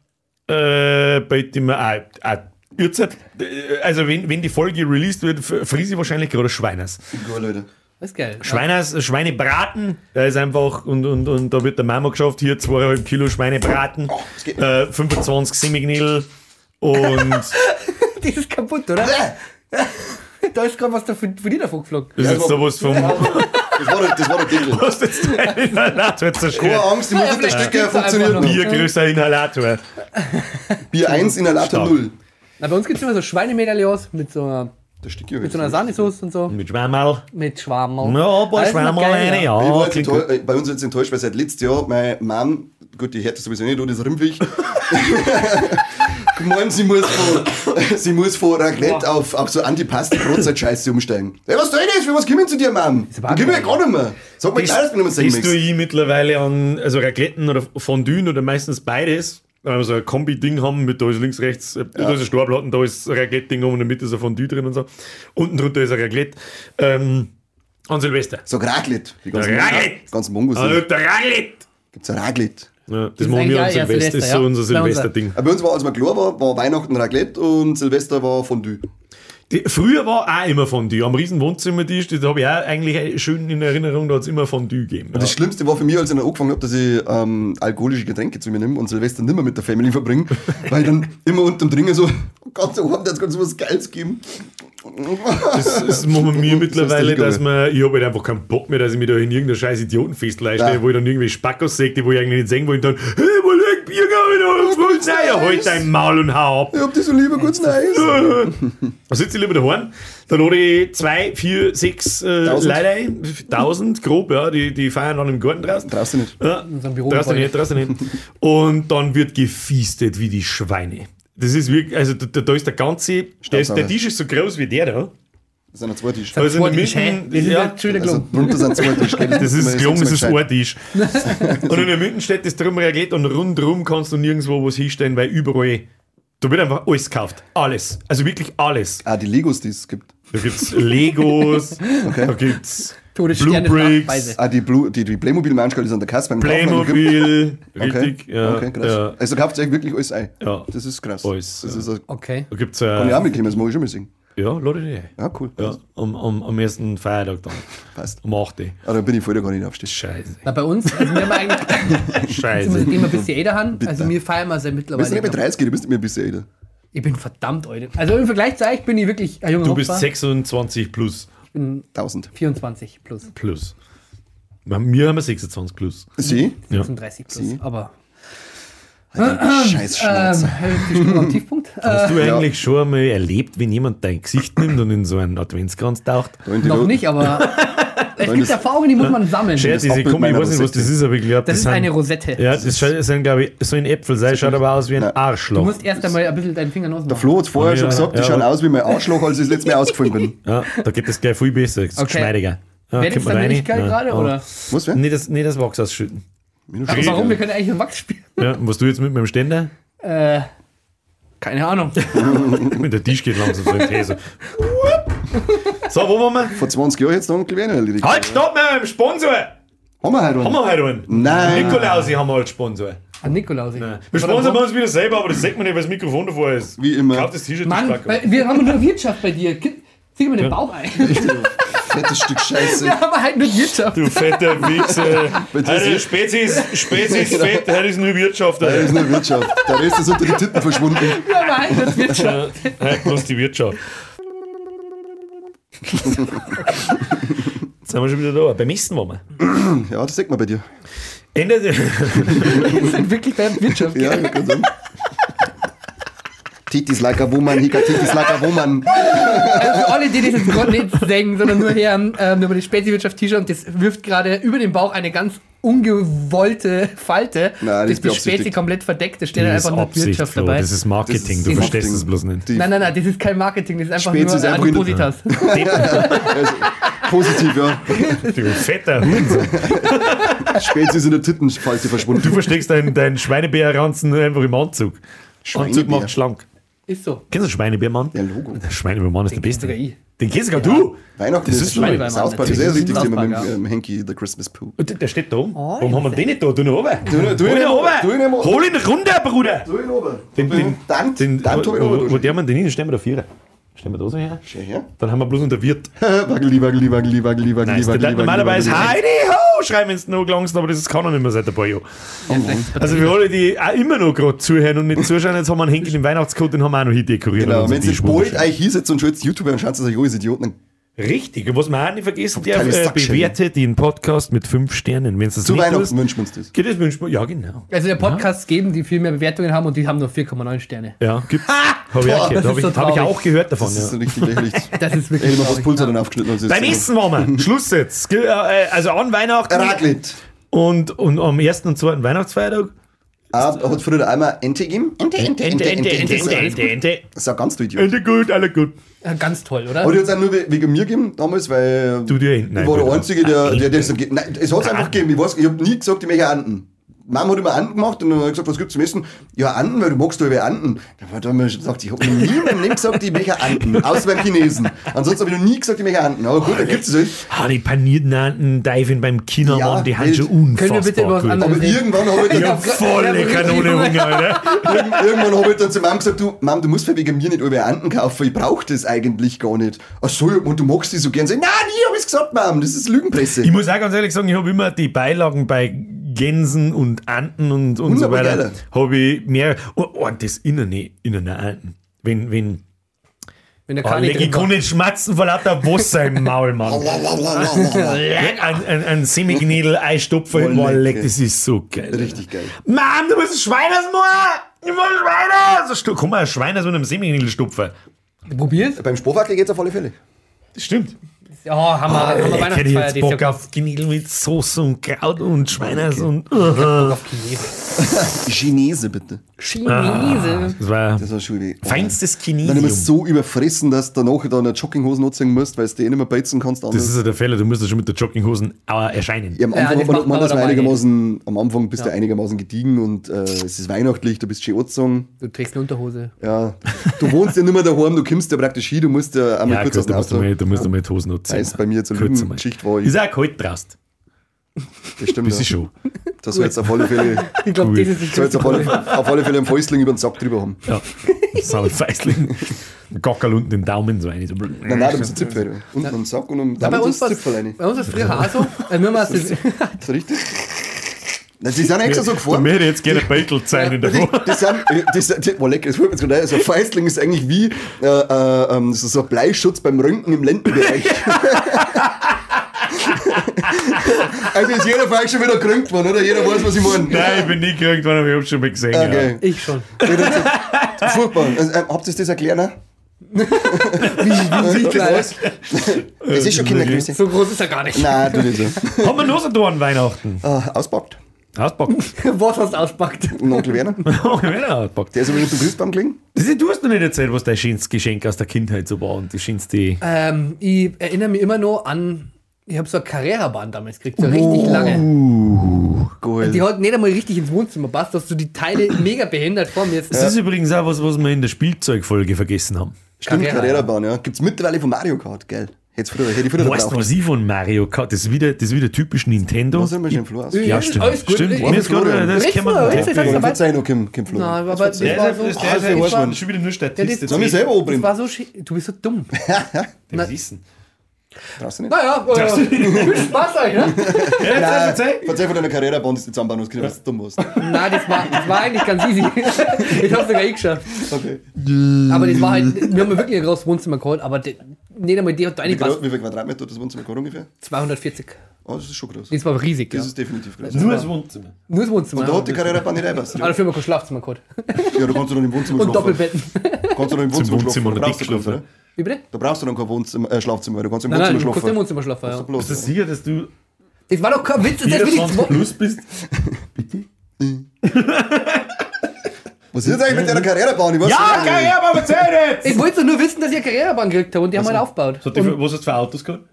äh, ich mir auch, auch Uhrzeit, äh, also wenn, wenn die Folge released wird, friese ich wahrscheinlich gerade Schweiners. Gut, Leute. Das ist geil. Schweiners, Schweinebraten, da ist einfach, und, und, und da wird der Mama geschafft, hier zweieinhalb Kilo Schweinebraten, Oh, das äh, 25 Semigniedel und Die ist kaputt, oder? da ist gerade was da von, von dir davon geflogen. das ist Ja, jetzt sowas vom, Das war der, das war der Deckel. was jetzt dein Inhalator Keine zerstört. Angst, ich muss Ja, nicht der Stecker funktioniert. Bier größer Inhalator. Bier 1, Inhalator Stark. 0. Na, bei uns gibt es immer so Schweinemedaillons mit so einer, mit so einer Sahnesauce und so. Mit Schwammerl. Mit Schwammerl. Ja, noch Schwammerl geil, rein, Ich ja. war jetzt bei uns jetzt enttäuscht, weil seit letztes Jahr meine Mom, gut, die hört das sowieso nicht, du, das Rimpfig, gemeint, sie muss von, sie muss von Raclette auf, auf so Antipasti-Brotzeit-Scheiße umsteigen. Hey, was soll das? Für was kommen zu dir, Mom? aber Dann gib mir ja gar nicht mehr. Sag mal klar, dass wir nicht mehr Das singen tue ich mittlerweile an, also Racletten oder Fondue oder meistens beides. Weil wir so ein Kombi-Ding haben, mit da ist links, rechts, äh, da ist ein Starblatten, da ist ein Raclette-Ding und in der Mitte ist ein Fondue drin und so. Unten drunter ist ein Raclette. Ähm, an Silvester. Sag Raclette. Die ganzen, Raclette. die ganzen Mongos. Also der Raclette! Gibt's ein Raclette. Ja, das, ist machen wir an Silvester, das ist so Silvester, unser. Silvester-Ding. Aber bei uns war, als wir klar war, war Weihnachten Raclette und Silvester war Fondue. Die, früher war auch immer Fondue. Am riesen Wohnzimmertisch, da habe ich auch eigentlich schön in Erinnerung, da hat es immer Fondue gegeben. Ja. Das Schlimmste war für mich, als ich dann angefangen habe, dass ich ähm, alkoholische Getränke zu mir nehme und Silvester nimmer mit der Family verbringe, weil ich dann immer unterm Dringen so, oh Gott, so haben jetzt ganz was Geiles geben. Das, das machen wir mittlerweile, richtig, dass man, ich habe halt einfach keinen Bock mehr, dass ich mich da in irgendeiner scheiß Idiotenfest leiste, Ja. wo ich dann irgendwie Spackos sehe, die wo ich eigentlich nicht sehen wollte, und dann, hey, liegt Bier, Gott, nein, ja, halt dein Maul und hau ab. Ich hab die so lieber kurz nice. Da sitze ich lieber daheim, da lade ich zwei, vier, sechs äh, Tausend. Leute ein, tausend grob, ja, die, die feiern dann im Garten draußen. Draußen nicht. Ja, draußen nicht, draußen nicht. Und dann wird gefiestet wie die Schweine. Das ist wirklich, also da, da ist der ganze, der, ist, der. Tisch ist so groß wie der da. Das sind zwei Tische. Also in der Zwei Tische, hä? Mitte, Das ist ja, Also drunter sind zwei Tische. gell? Das ist gelungen, das ist ein Tisch. und in der Mitte steht das drum regelt und rundrum kannst du nirgendwo was hinstellen, weil überall, da wird einfach alles gekauft. Alles. Also wirklich alles. Ah, die Legos, die es gibt. Da gibt's Legos, da gibt's Blue Bricks. Ah, die, Blue, die, die Playmobil-Manschkel, die sind an der Kasse beim Kaufmann. Playmobil, Okay. richtig. Ja, okay, krass. ja, Also kauft ihr euch wirklich alles ein. Ja. Das ist krass. Alles, Das ja. ist, ein- Okay. Da gibt's kann ich äh, auch mitkommen, das muss ich schon mal singen. Ja, lade dich ein. Ja, cool. Ja, am, am, am ersten Feiertag dann. Passt. Um 8 Uhr. Ah, da bin ich voll, da kann ich nicht aufstehen. Scheiße. Na, bei uns, also wir haben eigentlich, Scheiße. seitdem wir ein bisschen älter haben, also wir feiern mal seit Du bist mittlerweile. nicht bei 30, du bist nicht mehr ein bisschen älter. Ich bin verdammt alt. Also im Vergleich zu euch bin ich wirklich ein junger Du bist Hopfer. 26 plus. 1000. 24 plus. Plus. Wir haben wir 26 plus. Sie? Ja. 36 plus. Sie? Aber Scheiß Schnauze. ähm, die Stimmung am Tiefpunkt. Äh, Hast du Ja. eigentlich schon einmal erlebt, wenn jemand dein Gesicht nimmt und in so einen Adventskranz taucht? Die noch nicht, aber es gibt das- Erfahrungen, die muss man sammeln. Scherz, das diese Kombi, ich weiß nicht, was das ist, aber ich glaube, Das ist sind, eine Rosette. Ja, das schaut- das sind, glaube ich, so ein Äpfel sein, schaut aber aus wie ein Ja. Du Arschloch. musst erst einmal ein bisschen deinen Finger los Der. Flo hat vorher Ja, schon gesagt, die ja, schauen aber- aus wie mein Arschloch, als ich das letzte Mal ausgefallen bin. Ja, da geht das gleich viel besser, das ist Okay. geschmeidiger. Ja, Wäre das dann. Möglichkeit Ja. gerade? Ja. Oder? Was, wer? Nicht das, nicht das Wachs ausschütten. Aber warum? Wir können eigentlich einen Wachs spielen. Ja, und was du jetzt mit meinem Ständer? Äh, keine Ahnung. Mit der Tisch geht langsam so in die so. Wo waren wir? Vor 20 Jahren jetzt noch Onkel Werner erledigt. Halt, stopp mit meinem Sponsor! Haben wir heute Haben einen? wir heute einen? Nein. Nikolausi haben wir als Sponsor. An Nikolaus. Wir sponsern uns wieder selber, aber das sieht man nicht, weil das Mikrofon davor ist. Wie immer. Kauf das T-Shirt, Mann, weil wir haben nur Wirtschaft bei dir. Zieh mir den Bauch ein. Fettes Stück Scheiße. Wir haben halt nur Wirtschaft. Du fetter Wichser. Sehr. Spezies, Spezies fett, heute ist nur Wirtschaft. Das Alter. ist nur Wirtschaft. Der Rest ist unter die Titten verschwunden. Wir haben halt nur Wirtschaft. Ja, Heute bloß die Wirtschaft. Jetzt sind wir schon wieder da. Beim Essen waren wir. Ja, das sieht man bei dir. Ende der Wir sind wirklich bei Wirtschaft. Ja, ich kann sagen. Titis like a woman, Hika Titis like a woman. Also für alle, die das jetzt gerade nicht sehen, sondern nur hören, ähm, nur über die Spätwirtschaft-T-Shirt und das wirft gerade über den Bauch eine ganz ungewollte Falte, Nein, das ist die Späti komplett verdeckt. Da steht Das ist einfach nur Wirtschaft Flo. dabei. Das ist Marketing, Das ist du verstehst Marketing. es bloß nicht. Nein, nein, nein, das ist kein Marketing, das ist einfach Späti nur ist Adipositas. Positiv, ja. Du fetter Hurensohn. Spezies in der Tittenfalte verschwunden. Du versteckst deinen dein Schweinebärranzen einfach im Anzug. Anzug macht schlank. Ist so. Kennst du den Schweinebärmann? Ja, Logo. Der Schweinebärmann ist der kenn sogar Beste. ich. Den kennst sogar du? Weihnachten Das ist Schweinebär, South Park, ist wichtigste South Thema mit dem ähm, Henky, the Christmas Pooh. Und der steht da oben. Oh, Warum haben wir den nicht da? Tu ihn runter. Tu ihn- tu ihn Hol ihn runter. Tu ihn runter. runter. Hol ihn runter, Bruder. So in oben. Den, den, Dann, den, dann tu ihn wo, wo oben. der man den hin? Stellen wir da vier. Stellen wir da so her. Schau her. Dann haben wir bloß unter Wirt. Waggeli, waggeli, waggeli, waggeli, waggeli, Nice. Waggeli, Leute normalerweise. Heidi ho schreiben, wenn es noch gelangst, aber das kann er nicht mehr seit ein paar Jahren. Also für alle, die auch immer noch gerade zuhören und nicht zuschauen, jetzt haben wir einen Henkel im Weihnachtscode, den haben wir auch noch hindekoriert. Genau, Und wenn sie bald euch hinsetzt und schaut YouTuber und schaut sich euch als Idioten. Richtig, und was wir auch nicht vergessen darf, äh, bewertet den Podcast mit fünf Sternen. Wenn es das Zu nicht Weihnachten wünschen wir uns das. geht das wünschen wir, ja genau. Also der Podcasts geben, die viel mehr Bewertungen haben und die haben nur 4,9 Sterne. Ja, gibt's. Habe ich, auch gehört. das Hab ich, ist so hab ich auch gehört davon. Das ist so Ja. richtig lächerlich. Das ist wirklich noch was traurig. Pulsar dann aufgeschnitten. Also Beim Essen waren wir. Schluss jetzt. Ge- äh, Also an Weihnachten Raclette. und, und am ersten und zweiten Weihnachtsfeiertag. Ah, hat früher einmal Ente gegeben? Ente, Ente, Ente, Ente, Ente, Ente, Ente, Ente. Das ist ja ganz du Idiot. Ente gut, alle gut. Ja, Ganz toll, oder? Hat es auch nur we- wegen mir gegeben damals, weil Du dir Enten ich war der. Einzige, der, der das so Nein, es hat es einfach gegeben. Ich, habe nie gesagt, ich möchte Enten. Mama hat immer Anden gemacht und dann hat er gesagt, was gibt's zum Essen? Ja, Anden, weil du magst doch über Anden. Da hat er mir gesagt, ich habe noch nie in meinem Leben gesagt, ich möchte Anden, außer beim Chinesen. Ansonsten habe ich noch nie gesagt, ich möchte Anden. Aber gut, da gibt's es halt. Ah, die panierten Anten, Diven beim Kindermann, Ja, die haben schon Können wir bitte über unfassbar was gut. anderes Aber irgendwann habe ich Ich dann, hab volle Kanone Hunger, Alter. irgend- irgendwann hab ich dann zu Mom gesagt, du, Mom, du musst für wegen mir nicht über Anden kaufen, ich brauche das eigentlich gar nicht. Ach so, und du magst die so gern. Sag, nein, nie habe ich gesagt, Mom, das ist Lügenpresse. Ich muss auch ganz ehrlich sagen, ich habe immer die Beilagen bei Gänsen und Anten und, und so weiter, habe ich mehr, oh, oh, das Innerne, Innerne Anten. Wenn, wenn, Wenn der oh, Kani leg, ich kann nicht schmatzen vor lauter Wasser im Maul, Mann. ein, ein, ein Semiknädel Eistopfer im Oh, Maul, lecker. leck, das ist so geil. Richtig geil. Mann, du bist ein Schweinersmoor! Ich will Schweiner! So, komm mal, ein Schweiner so mit einem Semiknädel stupfen. Probier's? Beim Spurwackel geht's auf alle Fälle. Das stimmt. Ja, haben wir, haben wir Ich hätte Weihnachtsfeier Bock auf Knädel mit Soße und Kraut und Schweiners und. Bock auf Chinesisch. Chinese, bitte. Chinese. Das war Das war schon weh. feinstes Dann immer Chinesium. so überfressen, dass du danach dann eine Jogginghose anziehen musst, weil du die eh nicht mehr beizen kannst. Das anders. ist ja der Fehler, du musst ja schon mit der Jogginghosen aber erscheinen. Ja, am Ja, Anfang das hat man, man das einigermaßen, am Anfang bist du einigermaßen gediegen und äh, es ist weihnachtlich, du bist schön angezogen. Du trägst eine Unterhose. Ja, du wohnst ja nicht mehr daheim, du kommst ja praktisch hin, du musst ja einmal Ja, kurz gut, aus da dem musst du da musst du mal die Hosen anziehen. Es bei mir einmal. Lügengeschichte war. Ist auch kalt draußen. Das stimmt. Du Ja. schon. Das soll jetzt auf alle Fälle, Ich glaube, Cool. das ist das jetzt auf alle, auf alle Fälle einen Fäustling über den Sack drüber haben. Ja. Sau ein Feisling. Gockerl unten den Daumen so eine. So. Nein, nein, da muss ein Zipfel. Unten am Sack und am Daumen uns das war Zipfel rein. bei uns war es früher auch so. Äh, das, Das ist richtig. Sie sind extra so Da gefahren. möchte ich jetzt gerne Beitel sein in der Woche. die sind, das, das, war lecker, das fällt mir jetzt gerade ein. So ein Feistling ist eigentlich wie äh, äh, ähm, so, so ein Bleischutz beim Röntgen im Lendenbereich. also ist jeder Fall schon wieder gerüngt worden, oder? Jeder weiß, was ich meine. Nein, ich bin nie gekriegt worden, aber ich hab's schon mal gesehen. Okay. ich schon. Furchtbar. Also, ähm, habt ihr das erklärt, ne? Wie klein. Das ist schon Kindergröße. So groß ist er gar nicht. Nein, tu nicht so. Ja. Haben wir noch so da an Weihnachten? Ah, auspackt. Auspackt. Was hast du auspackt? Und Onkel Werner. Oh, wer auspackt. Der ist aber nicht zum Christbaum gelegen. Das ist, du hast noch nicht erzählt, was dein schönstes Geschenk aus der Kindheit so war und die schönste. Ähm, ich erinnere mich immer noch an, ich habe so eine Carrera-Bahn damals gekriegt, so richtig Oh. lange. Geil. Die hat nicht einmal richtig ins Wohnzimmer passt, dass du die Teile mega behindert vor mir Das ist übrigens auch was, was wir in der Spielzeugfolge vergessen haben. Stimmt, Carrera, Carrera-Bahn, ja. Gibt's mittlerweile von Mario Kart, geil. Hätt's früher, hätte ich früher Weißt du, was ich von Mario Kart? Das ist wieder, das ist wieder typisch Nintendo. Was man schon aus? Ja, stimmt. alles gut. Stimmt. Ich- Mir ist gerade, das kann man. du, Ja, sagst du, Verzeih noch, Kim, Kim Flur. Nein, aber Das war so. das war- ist schon wieder nur Ja, Statist. das- Soll ich selber war schön. Du bist so dumm. Das wissen. Brauchst du nicht? Naja, äh, viel Spaß euch, ne? Ja, verzeih. Verzeih von deiner Carrera-Bahn, dass du zusammenbauen musst, weil du dumm warst. Nein, das war, das war eigentlich ganz easy. Ich hab's sogar eh geschafft. Okay. Aber das war halt, wir haben wirklich ein großes Wohnzimmer geholt, aber die, nicht einmal die hat da Wie, eine wie viel Quadratmeter hat das Wohnzimmer gehabt ungefähr? 240. Oh, das ist schon groß. Das war riesig, ja. Das ist definitiv groß. Nur das Wohnzimmer. Nur das Wohnzimmer. Und da hat die Carrera-Bahn nicht reinpasst. Aber dafür haben wir kein Schlafzimmer gehabt. Ja, da kannst du dann im Wohnzimmer Und schlafen. Doppelbetten. Kannst du dann im Wohnzimmer, Wohnzimmer schlafen. Da noch brauchst du schlafen, schlafen. Wie bitte? Da brauchst du dann kein Wohnzimmer, äh, Schlafzimmer, du kannst im Nein, nein, Wohnzimmer du kannst im schlafen. Wohnzimmer schlafen, ja. Bist du sicher, dass du Das war doch kein Witz, das ist wie 24 die plus bist? Was ist jetzt eigentlich mit deiner Carrera-Bahn? Ich weiß Ja, nicht. erzähl jetzt! Ich wollte nur wissen, dass ich eine Karrierebahn gekriegt habe und die haben halt aufgebaut. So, die, was hast du für Autos gehabt?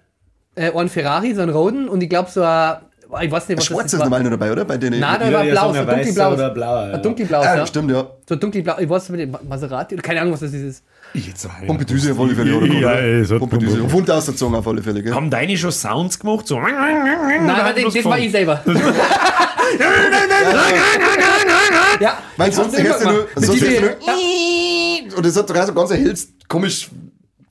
Äh, ein Ferrari, so ein Roden und ich glaube so ein, ich weiß nicht, was Schwarz das ist war. normal noch dabei, oder? Bei denen. Nein, da war ja blau, so ein dunkelblau. oder blauer, ja. Ein dunkelblau, ah, ja. stimmt, ja. So dunkelblau, ich weiß nicht, Maserati oder keine Ahnung, was das ist. Ich jetzt auch Pompidüse auf alle Fälle, oder? Ja, ja, es hat Pompidüse. Auf Hund ausgezogen auf alle Fälle, gell? Haben deine schon Sounds gemacht? So. Nein, aber das, das war ich selber. ja, Meinst du, das sonst hast hörst du immer nur, gemacht. Mit sonst diese- hörst du nur, und das hat doch so ganz erhellst, komisch,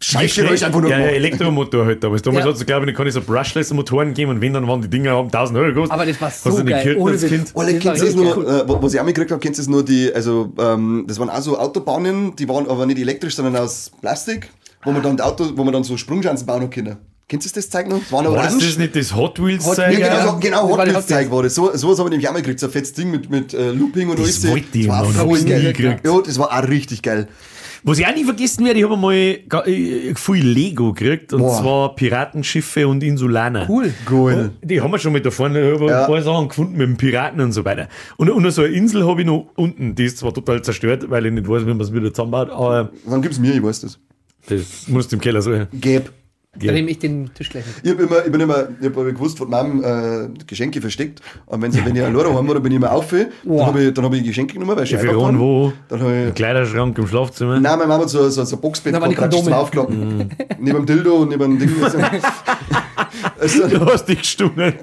Scheißgeräusch einfach nur ja, ja. Elektromotor halt damals. Damals Ja. hat es, glaube ich, kann ich so Brushless-Motoren geben und wenn, dann waren die Dinger haben 1000 Euro gekostet. Aber das war so geil. Ohne Witz. Kind? Alle, Das war kennst das nur, äh, was ich auch mitgekriegt habe, kennst du das nur die, also, ähm, das waren auch so Autobahnen, die waren aber nicht elektrisch, sondern aus Plastik, wo man dann die Auto, wo man dann so Sprungschanzen bauen noch können. Kennst du das Zeug noch? Das War das, orange. das nicht das Hot Wheels Zeug? Ja, genau, so, genau das Hot war Wheels Zeug war das. So, sowas habe ich nämlich auch mal gekriegt, so ein fettes Ding mit, mit äh, Looping und alles. Das wollte ich war immer und voll geil. Ja, das war auch richtig geil. Was ich auch nie vergessen werde, ich habe mal äh, viel Lego gekriegt und Boah. zwar Piratenschiffe und Insulaner. Cool. Geil. Die haben wir schon mit da vorne ich Ja. ein paar Sachen gefunden mit dem Piraten und so weiter. Und, und so eine Insel habe ich noch unten, die ist zwar total zerstört, weil ich nicht weiß, wie man es wieder zusammenbaut, aber Wann gibt's mir, ich weiß das. das musst du im Keller suchen. Gäb. Dann nehme ich den Tisch gleich mit. Ich, hab immer, ich bin immer, ich hab immer gewusst, was Mom äh, Geschenke versteckt. Und wenn, sie, wenn ich alleine war, dann bin ich immer auf. Dann Wow. habe ich, dann hab ich Geschenke genommen, weil ich Wie viel einfach Ron kann. wo? Dann habe ich. Kleiderschrank im Schlafzimmer. Nein, meine Mama hat so, so, so ein Boxbett Da die gehabt, zum. Aufklappen. neben dem Dildo und neben dem Ding. Also, Du hast dich gestungen.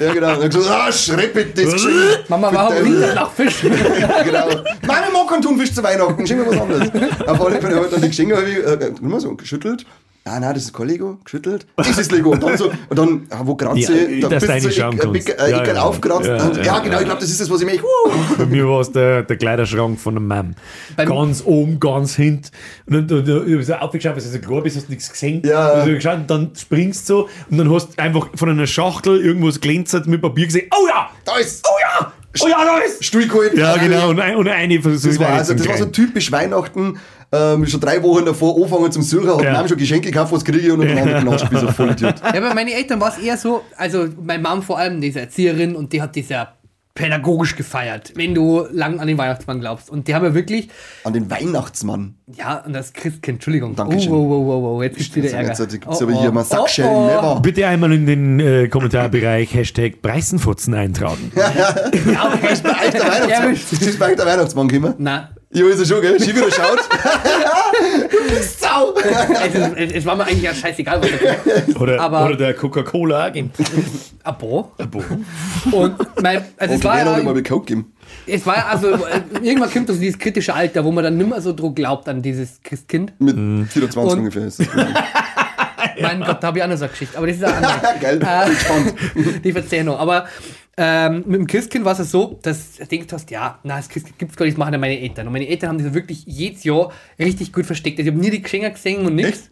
ja, genau. Und dann gesagt, ah, schreppe das Geschenk. Mama, warum den- riecht das nach Fisch? genau. Mama mag keinen Thunfisch zu Weihnachten, schenk mir was anderes. Auf alle Fälle habe ich dann die Geschenke ich, äh, nur so geschüttelt. Ah, nein, das ist kein Lego, geschüttelt. Das ist Lego. Und dann so, und dann, ah, wo kratze Ja, ich, da bist du so Schamkunst. äh, Ja, Ecken ja. aufgeratzt. Ja, und, ja, ja, genau, ja. ich glaube, das ist das, was ich. Uh, Bei mir war es der, der Kleiderschrank von einem Mann. Beim- Ganz oben, ganz hinten. Und dann, ich hab so aufgeschaut, weil du so klar bist, hast du nichts gesehen. Ja. Also geschaut, und dann springst du so und dann hast du einfach von einer Schachtel irgendwas glänzert mit Papier gesehen. Oh ja! da ist Oh ja! Oh ja, da ist! Stuhl geholt. Ja, genau. Und, ein, und eine versucht Das war, also, das war so typisch Weihnachten. Ähm, schon drei Wochen davor angefangen zum Suchen, hat Ja. ja. schon Geschenke gekauft, was kriege ich und dann andere genascht, wie so ein Vollidiot. Ja, bei meinen Eltern war es eher so, also meine Mom vor allem, die ist Erzieherin und die hat das ja pädagogisch gefeiert, wenn du lang an den Weihnachtsmann glaubst. Und die haben ja wirklich, An den Weihnachtsmann. ja, und das Christkind, Entschuldigung. Dankeschön. Oh, wow, wow, wow, wow, jetzt gibt's wieder Ärger. jetzt, aber hier mal Sackschellen, never. Bitte einmal in den äh, Kommentarbereich Hashtag Preisenfotzen eintragen. Ja, okay. Ist bei euch der Weihnachtsmann? Ist der Weihnachtsmann gekommen? Na, Ja, ist er schon, gell? Schieb wieder schaut. du bist Sau. es, ist- es, es war mir eigentlich ja scheißegal, was er tut. Oder, Aber- oder der Coca-Cola-Agent. Abo. Und mein, also es Und war ihm mal ja, Coke gegeben? es war ja also, irgendwann kommt das dieses kritische Alter, wo man dann nimmer so dran glaubt an dieses Christkind. Mit 24 Und- ungefähr ist das. Mein Gott, da habe ich auch noch so eine Geschichte. Aber das ist eine andere. Geil, Äh. Die verzeih noch. Aber ähm, mit dem Christkind war es so, dass du denkst hast, ja, na, das Christkind gibt es gar nicht, das machen ja meine Eltern. Und meine Eltern haben das wirklich jedes Jahr richtig gut versteckt. Also ich habe nie die Geschenke gesehen und nichts.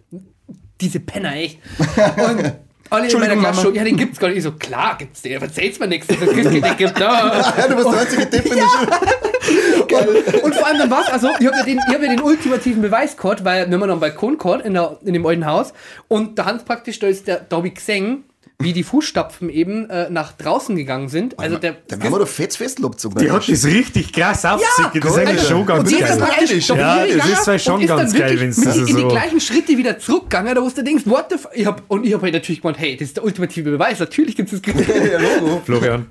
Diese Penner, echt. Und alle in meiner Klasse schon, ja, den gibt's gar nicht. Ich so, klar, gibt's den, erzähl's mir nichts, dass es das Christkind nicht gibt. Ja. Ja, du bist der einzige Depp in der Schule. Und vor allem dann war's, also ich habe ja, den- ich hab ja den ultimativen Beweis gehabt, weil wir haben noch einen Balkon gehabt in, der, in dem alten Haus und da Hans praktisch, da ist der, da hab ich gesehen, wie die Fußstapfen eben äh, nach draußen gegangen sind. Also der, Dann haben wir doch fetz festgezogen. Die hat das richtig krass aufgesickert. das ist eigentlich schon ganz ist geil. dann praktisch Ja, das ist zwar schon und ist dann ganz geil, wirklich wenn's das in die so- gleichen Schritte wieder zurückgegangen, da wo du denkst, what the f ich hab, Und ich habe halt natürlich gemeint, hey, das ist der ultimative Beweis, natürlich gibt es das Ja, Logo. Florian,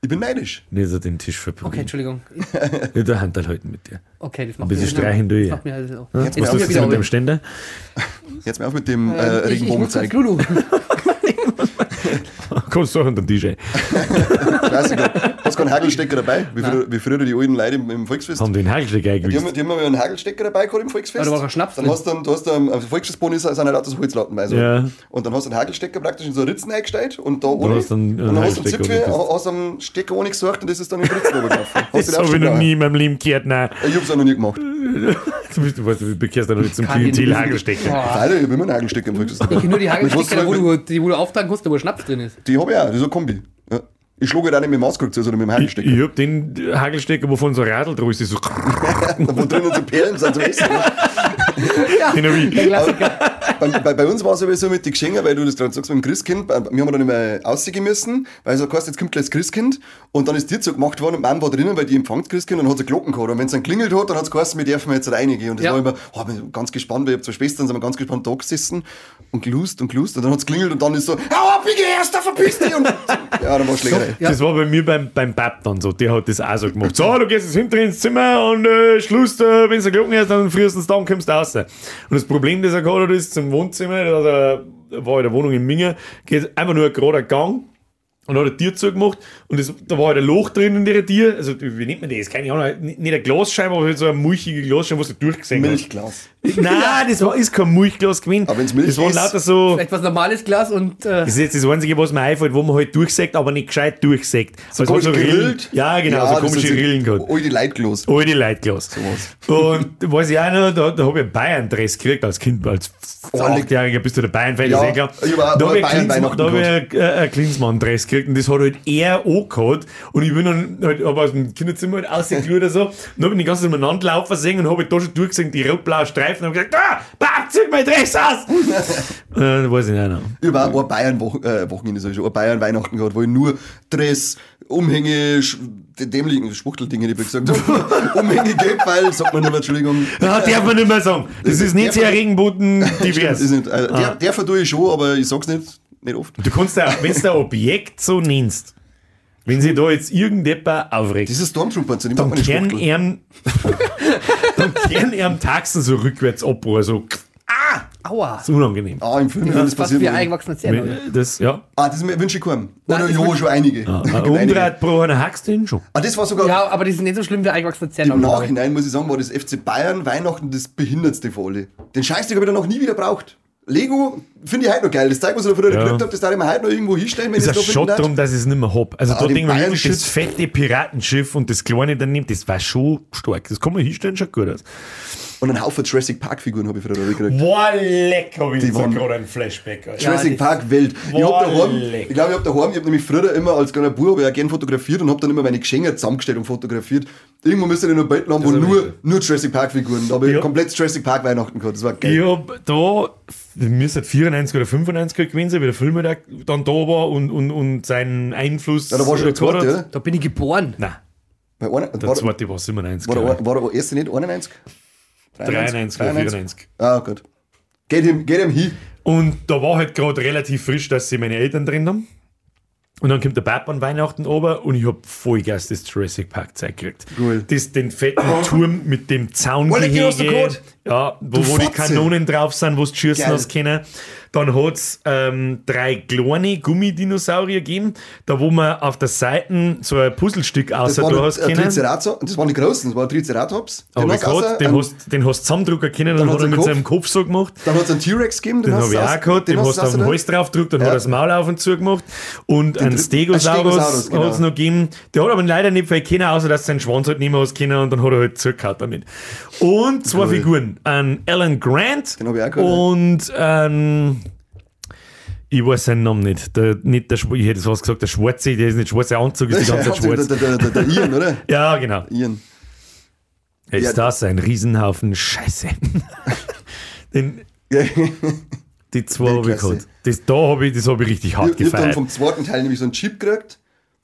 Ich bin neidisch. nicht so den Tisch verprügeln. Okay, Entschuldigung. Ja, der Handel halten mit dir. Okay, das macht bisschen mir- streichen du das ja. macht mir also. Jetzt ich du wieder mit dem. Ständer? Jetzt mal auf mit dem äh, ich, ich muss jetzt Regenbogenzeig. Kannst du auch an den DJ. Klassiker. Hast du keinen Hagelstecker dabei? Wie früher, wie früher die alten Leute im, im Volksfest? Haben den Hagelsteck Die eingewiesen. haben, die haben mal einen Hagelstecker dabei gehabt im Volksfest. Da war ein Schnaps Dann hast du, du hast dem Volksfestboden ist, sind ja lauter so Holzlatten bei. So. Ja. Und dann hast du einen Hagelstecker praktisch in so Ritzen eingestellt und da ohne. hast du einen- und einen dann hast du einen Hagelstecker Zipfel, hast du einen Stecker ohne gesucht und das ist dann in die Ritzen runtergelaufen. Das den habe ich noch nie in meinem Leben gehört. Nein. auch? Ich hab's auch noch nie gemacht. Du weißt, du bekehrst ja noch nicht zum Kann ich Klientel nicht. Hagelstecker. Alter, ich hab immer einen Hagelstecker im Volksfest. Ich nur die Hagelstecker, wo du, die, wo du auftragen kannst, wo Schnaps drin ist. Die hab ich auch, das ist so ein Kombi. Ja. Ich schlage halt auch nicht mit dem Mauskrug zu, sondern mit dem Ich, Hagelstecker. ich hab den Hagelstecker, wovon so ein Radl draus ist, so. Wo drinnen so Perlen sind zum Essen. Genau wie- Der Klassiker. Bei, bei, bei uns war es aber so mit den Geschenken, weil du das gerade sagst mit dem Christkind, bei- wir haben dann immer aussehen müssen, weil so heißt, jetzt kommt gleich das Christkind und dann ist dir so gemacht worden und Mom war drinnen, weil die empfängt Christkind und hat so Glocken gehabt und wenn es dann klingelt hat, dann hat es geheißen, wir dürfen jetzt reingehen und das Ja. war immer, oh, bin ganz gespannt, weil ich habe zwei Schwestern, sind wir ganz gespannt da gesessen und gelust und gelust und dann hat es klingelt und dann ist so, hau ab, ich geh erst, da verpiss dich und ja, dann war Schlägerei. Ja. Das war bei mir beim, beim Pap dann so. Der hat das auch so gemacht. So, du gehst jetzt hinter ins Zimmer und äh, Schluss, äh, wenn es Glocken ist, dann frühestens dann kommst du raus. Und das Problem, das er gehabt hat, ist zum Wohnzimmer, er- war in der Wohnung in Minge, geht einfach nur ein gerader Gang und hat eine Tür zugemacht und das, da war halt ein Loch drin in der Tür. Also, wie nennt man das? Keine Ahnung, nicht nicht eine Glasscheibe, aber halt so eine mulchige Glasscheibe, was du durchgesehen hast. Milchglas. Nein, das war, ist kein Milchglas gewesen. Aber wenn's Milch Das waren ist- lauter so. Etwas normales Glas und äh, Das ist jetzt das Einzige, was mir einfällt, wo man halt durchsägt, aber nicht gescheit durchsägt. So, Komisch Rillen. gegrillt. Ja, genau, so komische Rillen gehabt. Oh, die Leitglas. Alte Leitglas. Und weiß ich auch noch, da, da habe ich einen Bayern-Dress gekriegt als Kind, als Oh, Achtjähriger bist du der Bayern-Fan, Ja, ist eh klar. ich war- Da war habe ich äh, einen Klinsmann-Dress gekriegt und das hat halt er angehört und ich bin dann halt hab aus dem Kinderzimmer halt rausgeschaut oder so und dann hab ich die ganze Zeit umeinander laufen sehen und hab halt da schon durchgesehen, die rot-blauen Streifen und hab gesagt, ah, Pap, zieh mein Dress aus! äh, weiß ich nicht noch. Ich habe auch ein Bayern-Wochenende, äh, schon, Bayern-Weihnachten gehabt, wo ich nur Dress, Umhänge, dämlichen Spuchteldinge, die ich gesagt habe. Umhänge, Geldbeil, sagt man nicht mehr, Entschuldigung. Ja, darf man nicht mehr sagen. Das ist nicht sehr Regenbogen Stimmt, divers. ist nicht, äh, der, der vertue ich schon, aber ich sag's nicht, nicht oft. Du kannst ja, wenn du ein Objekt so nennst, wenn sich da jetzt irgendjemand aufregt, Diese Stormtrooper, zu dem dann kehren ihm, dann kehren ihm Taxen so rückwärts ab, also, ah, Aua. ist unangenehm. Ah, im Film, wenn Das das ist passiert. wie oder? ein eingewachsener Zähne. Das, ja. Ah, das wünsche ich keinem. Oder das ja, schon einige. Ein Gibt einige. Umdreht pro einer hackst du ihn schon. Ah, das war sogar Ja, aber die sind nicht so schlimm wie eingewachsene Zähne. im Nachhinein, muss ich sagen, war das FC Bayern Weihnachten das behindertste von alle. Den Scheißdreck habe ich dann noch nie wieder braucht. Lego finde ich heute noch geil. Das Zeug, was ich da früher Ja. gekriegt habe, das darf ich mir heute noch irgendwo hinstellen, wenn Ist ich ein es da Schott finden darum, dass ich es nicht mehr hab. Also Ah, da den denke ich mir das fette Piratenschiff und das kleine daneben, das war schon stark. Das kann man hinstellen, schaut gut aus. Und einen Haufen Jurassic Park Figuren habe ich früher gekriegt. Boah, leck, hab ich waren- gerade ein Flashback. Alter. Ja, Jurassic das- Park Welt. Ich, Boah, hab daheim, leck. ich glaube, ich habe daheim, ich habe nämlich früher immer als kleiner Bub ich auch gern fotografiert und habe dann immer meine Geschenke zusammengestellt und fotografiert. Irgendwo müsste ich noch Betten haben, wo ist nur, nur Jurassic Park Figuren. Da habe ich Ja. komplett Jurassic Park Weihnachten gehabt. Das war geil. Ich hab da, müsste 94 oder 95 gewesen sein, wie der Film da dann da war und, und, und seinen Einfluss. Ja, da war schon der äh, zweite, oder? Da bin ich geboren. Nein, Bei einer, der war, zweite war 97. war, der, war der erste nicht 91? 93 oder 94. Ah, gut. Geht ihm, geht ihm hin. Und da war halt gerade relativ frisch, dass sie meine Eltern drin haben. Und dann kommt der Papa an Weihnachten ober und ich hab Vollgas das Jurassic Park Zeug gekriegt. Cool. Das, den fetten Turm mit dem Zaungehege. Ja, wo, wo die. Kanonen drauf sind, wo du schießen hast können. Dann hat's ähm, drei kleine Gummidinosaurier gegeben, da wo man auf der Seite so ein Puzzlestück außer der hast äh, können. Triceratops. Das waren die großen, das war Triceratops. Den hast du den, einen- hast, den hast du zusammendrucken können, dann Dann hat er einen mit Kopf. seinem Kopf so gemacht. Dann hat es einen T-Rex gegeben. Den habe ich auch gehabt, den hast du auf den Hals drauf gedrückt, dann Ja. hat er das Maul auf und zu gemacht. Und einen dritten- Stegosaurus, ein Stegosaurus, genau. hat es noch gegeben. Der hat aber leider nicht viel können, außer dass sein Schwanz halt nicht mehr hast können und dann hat er halt zurückgehauen damit. Und zwei Cool. Figuren. Ein Alan Grant Den ich auch gehabt, und ein ich weiß seinen Namen nicht. Der, nicht der, ich hätte was gesagt, der Schwarze, der ist nicht schwarzer Anzug, ist die ganze Zeit der, schwarz. der, der, der, der Ian, oder? Ja, genau. Ian. Ist Ja. das ein Riesenhaufen Scheiße. Den, die zwei habe ich gehabt. Das da habe ich, das habe ich richtig hart Ich, ich hab dann gefeiert. vom zweiten Teil nämlich so einen Chip gekriegt.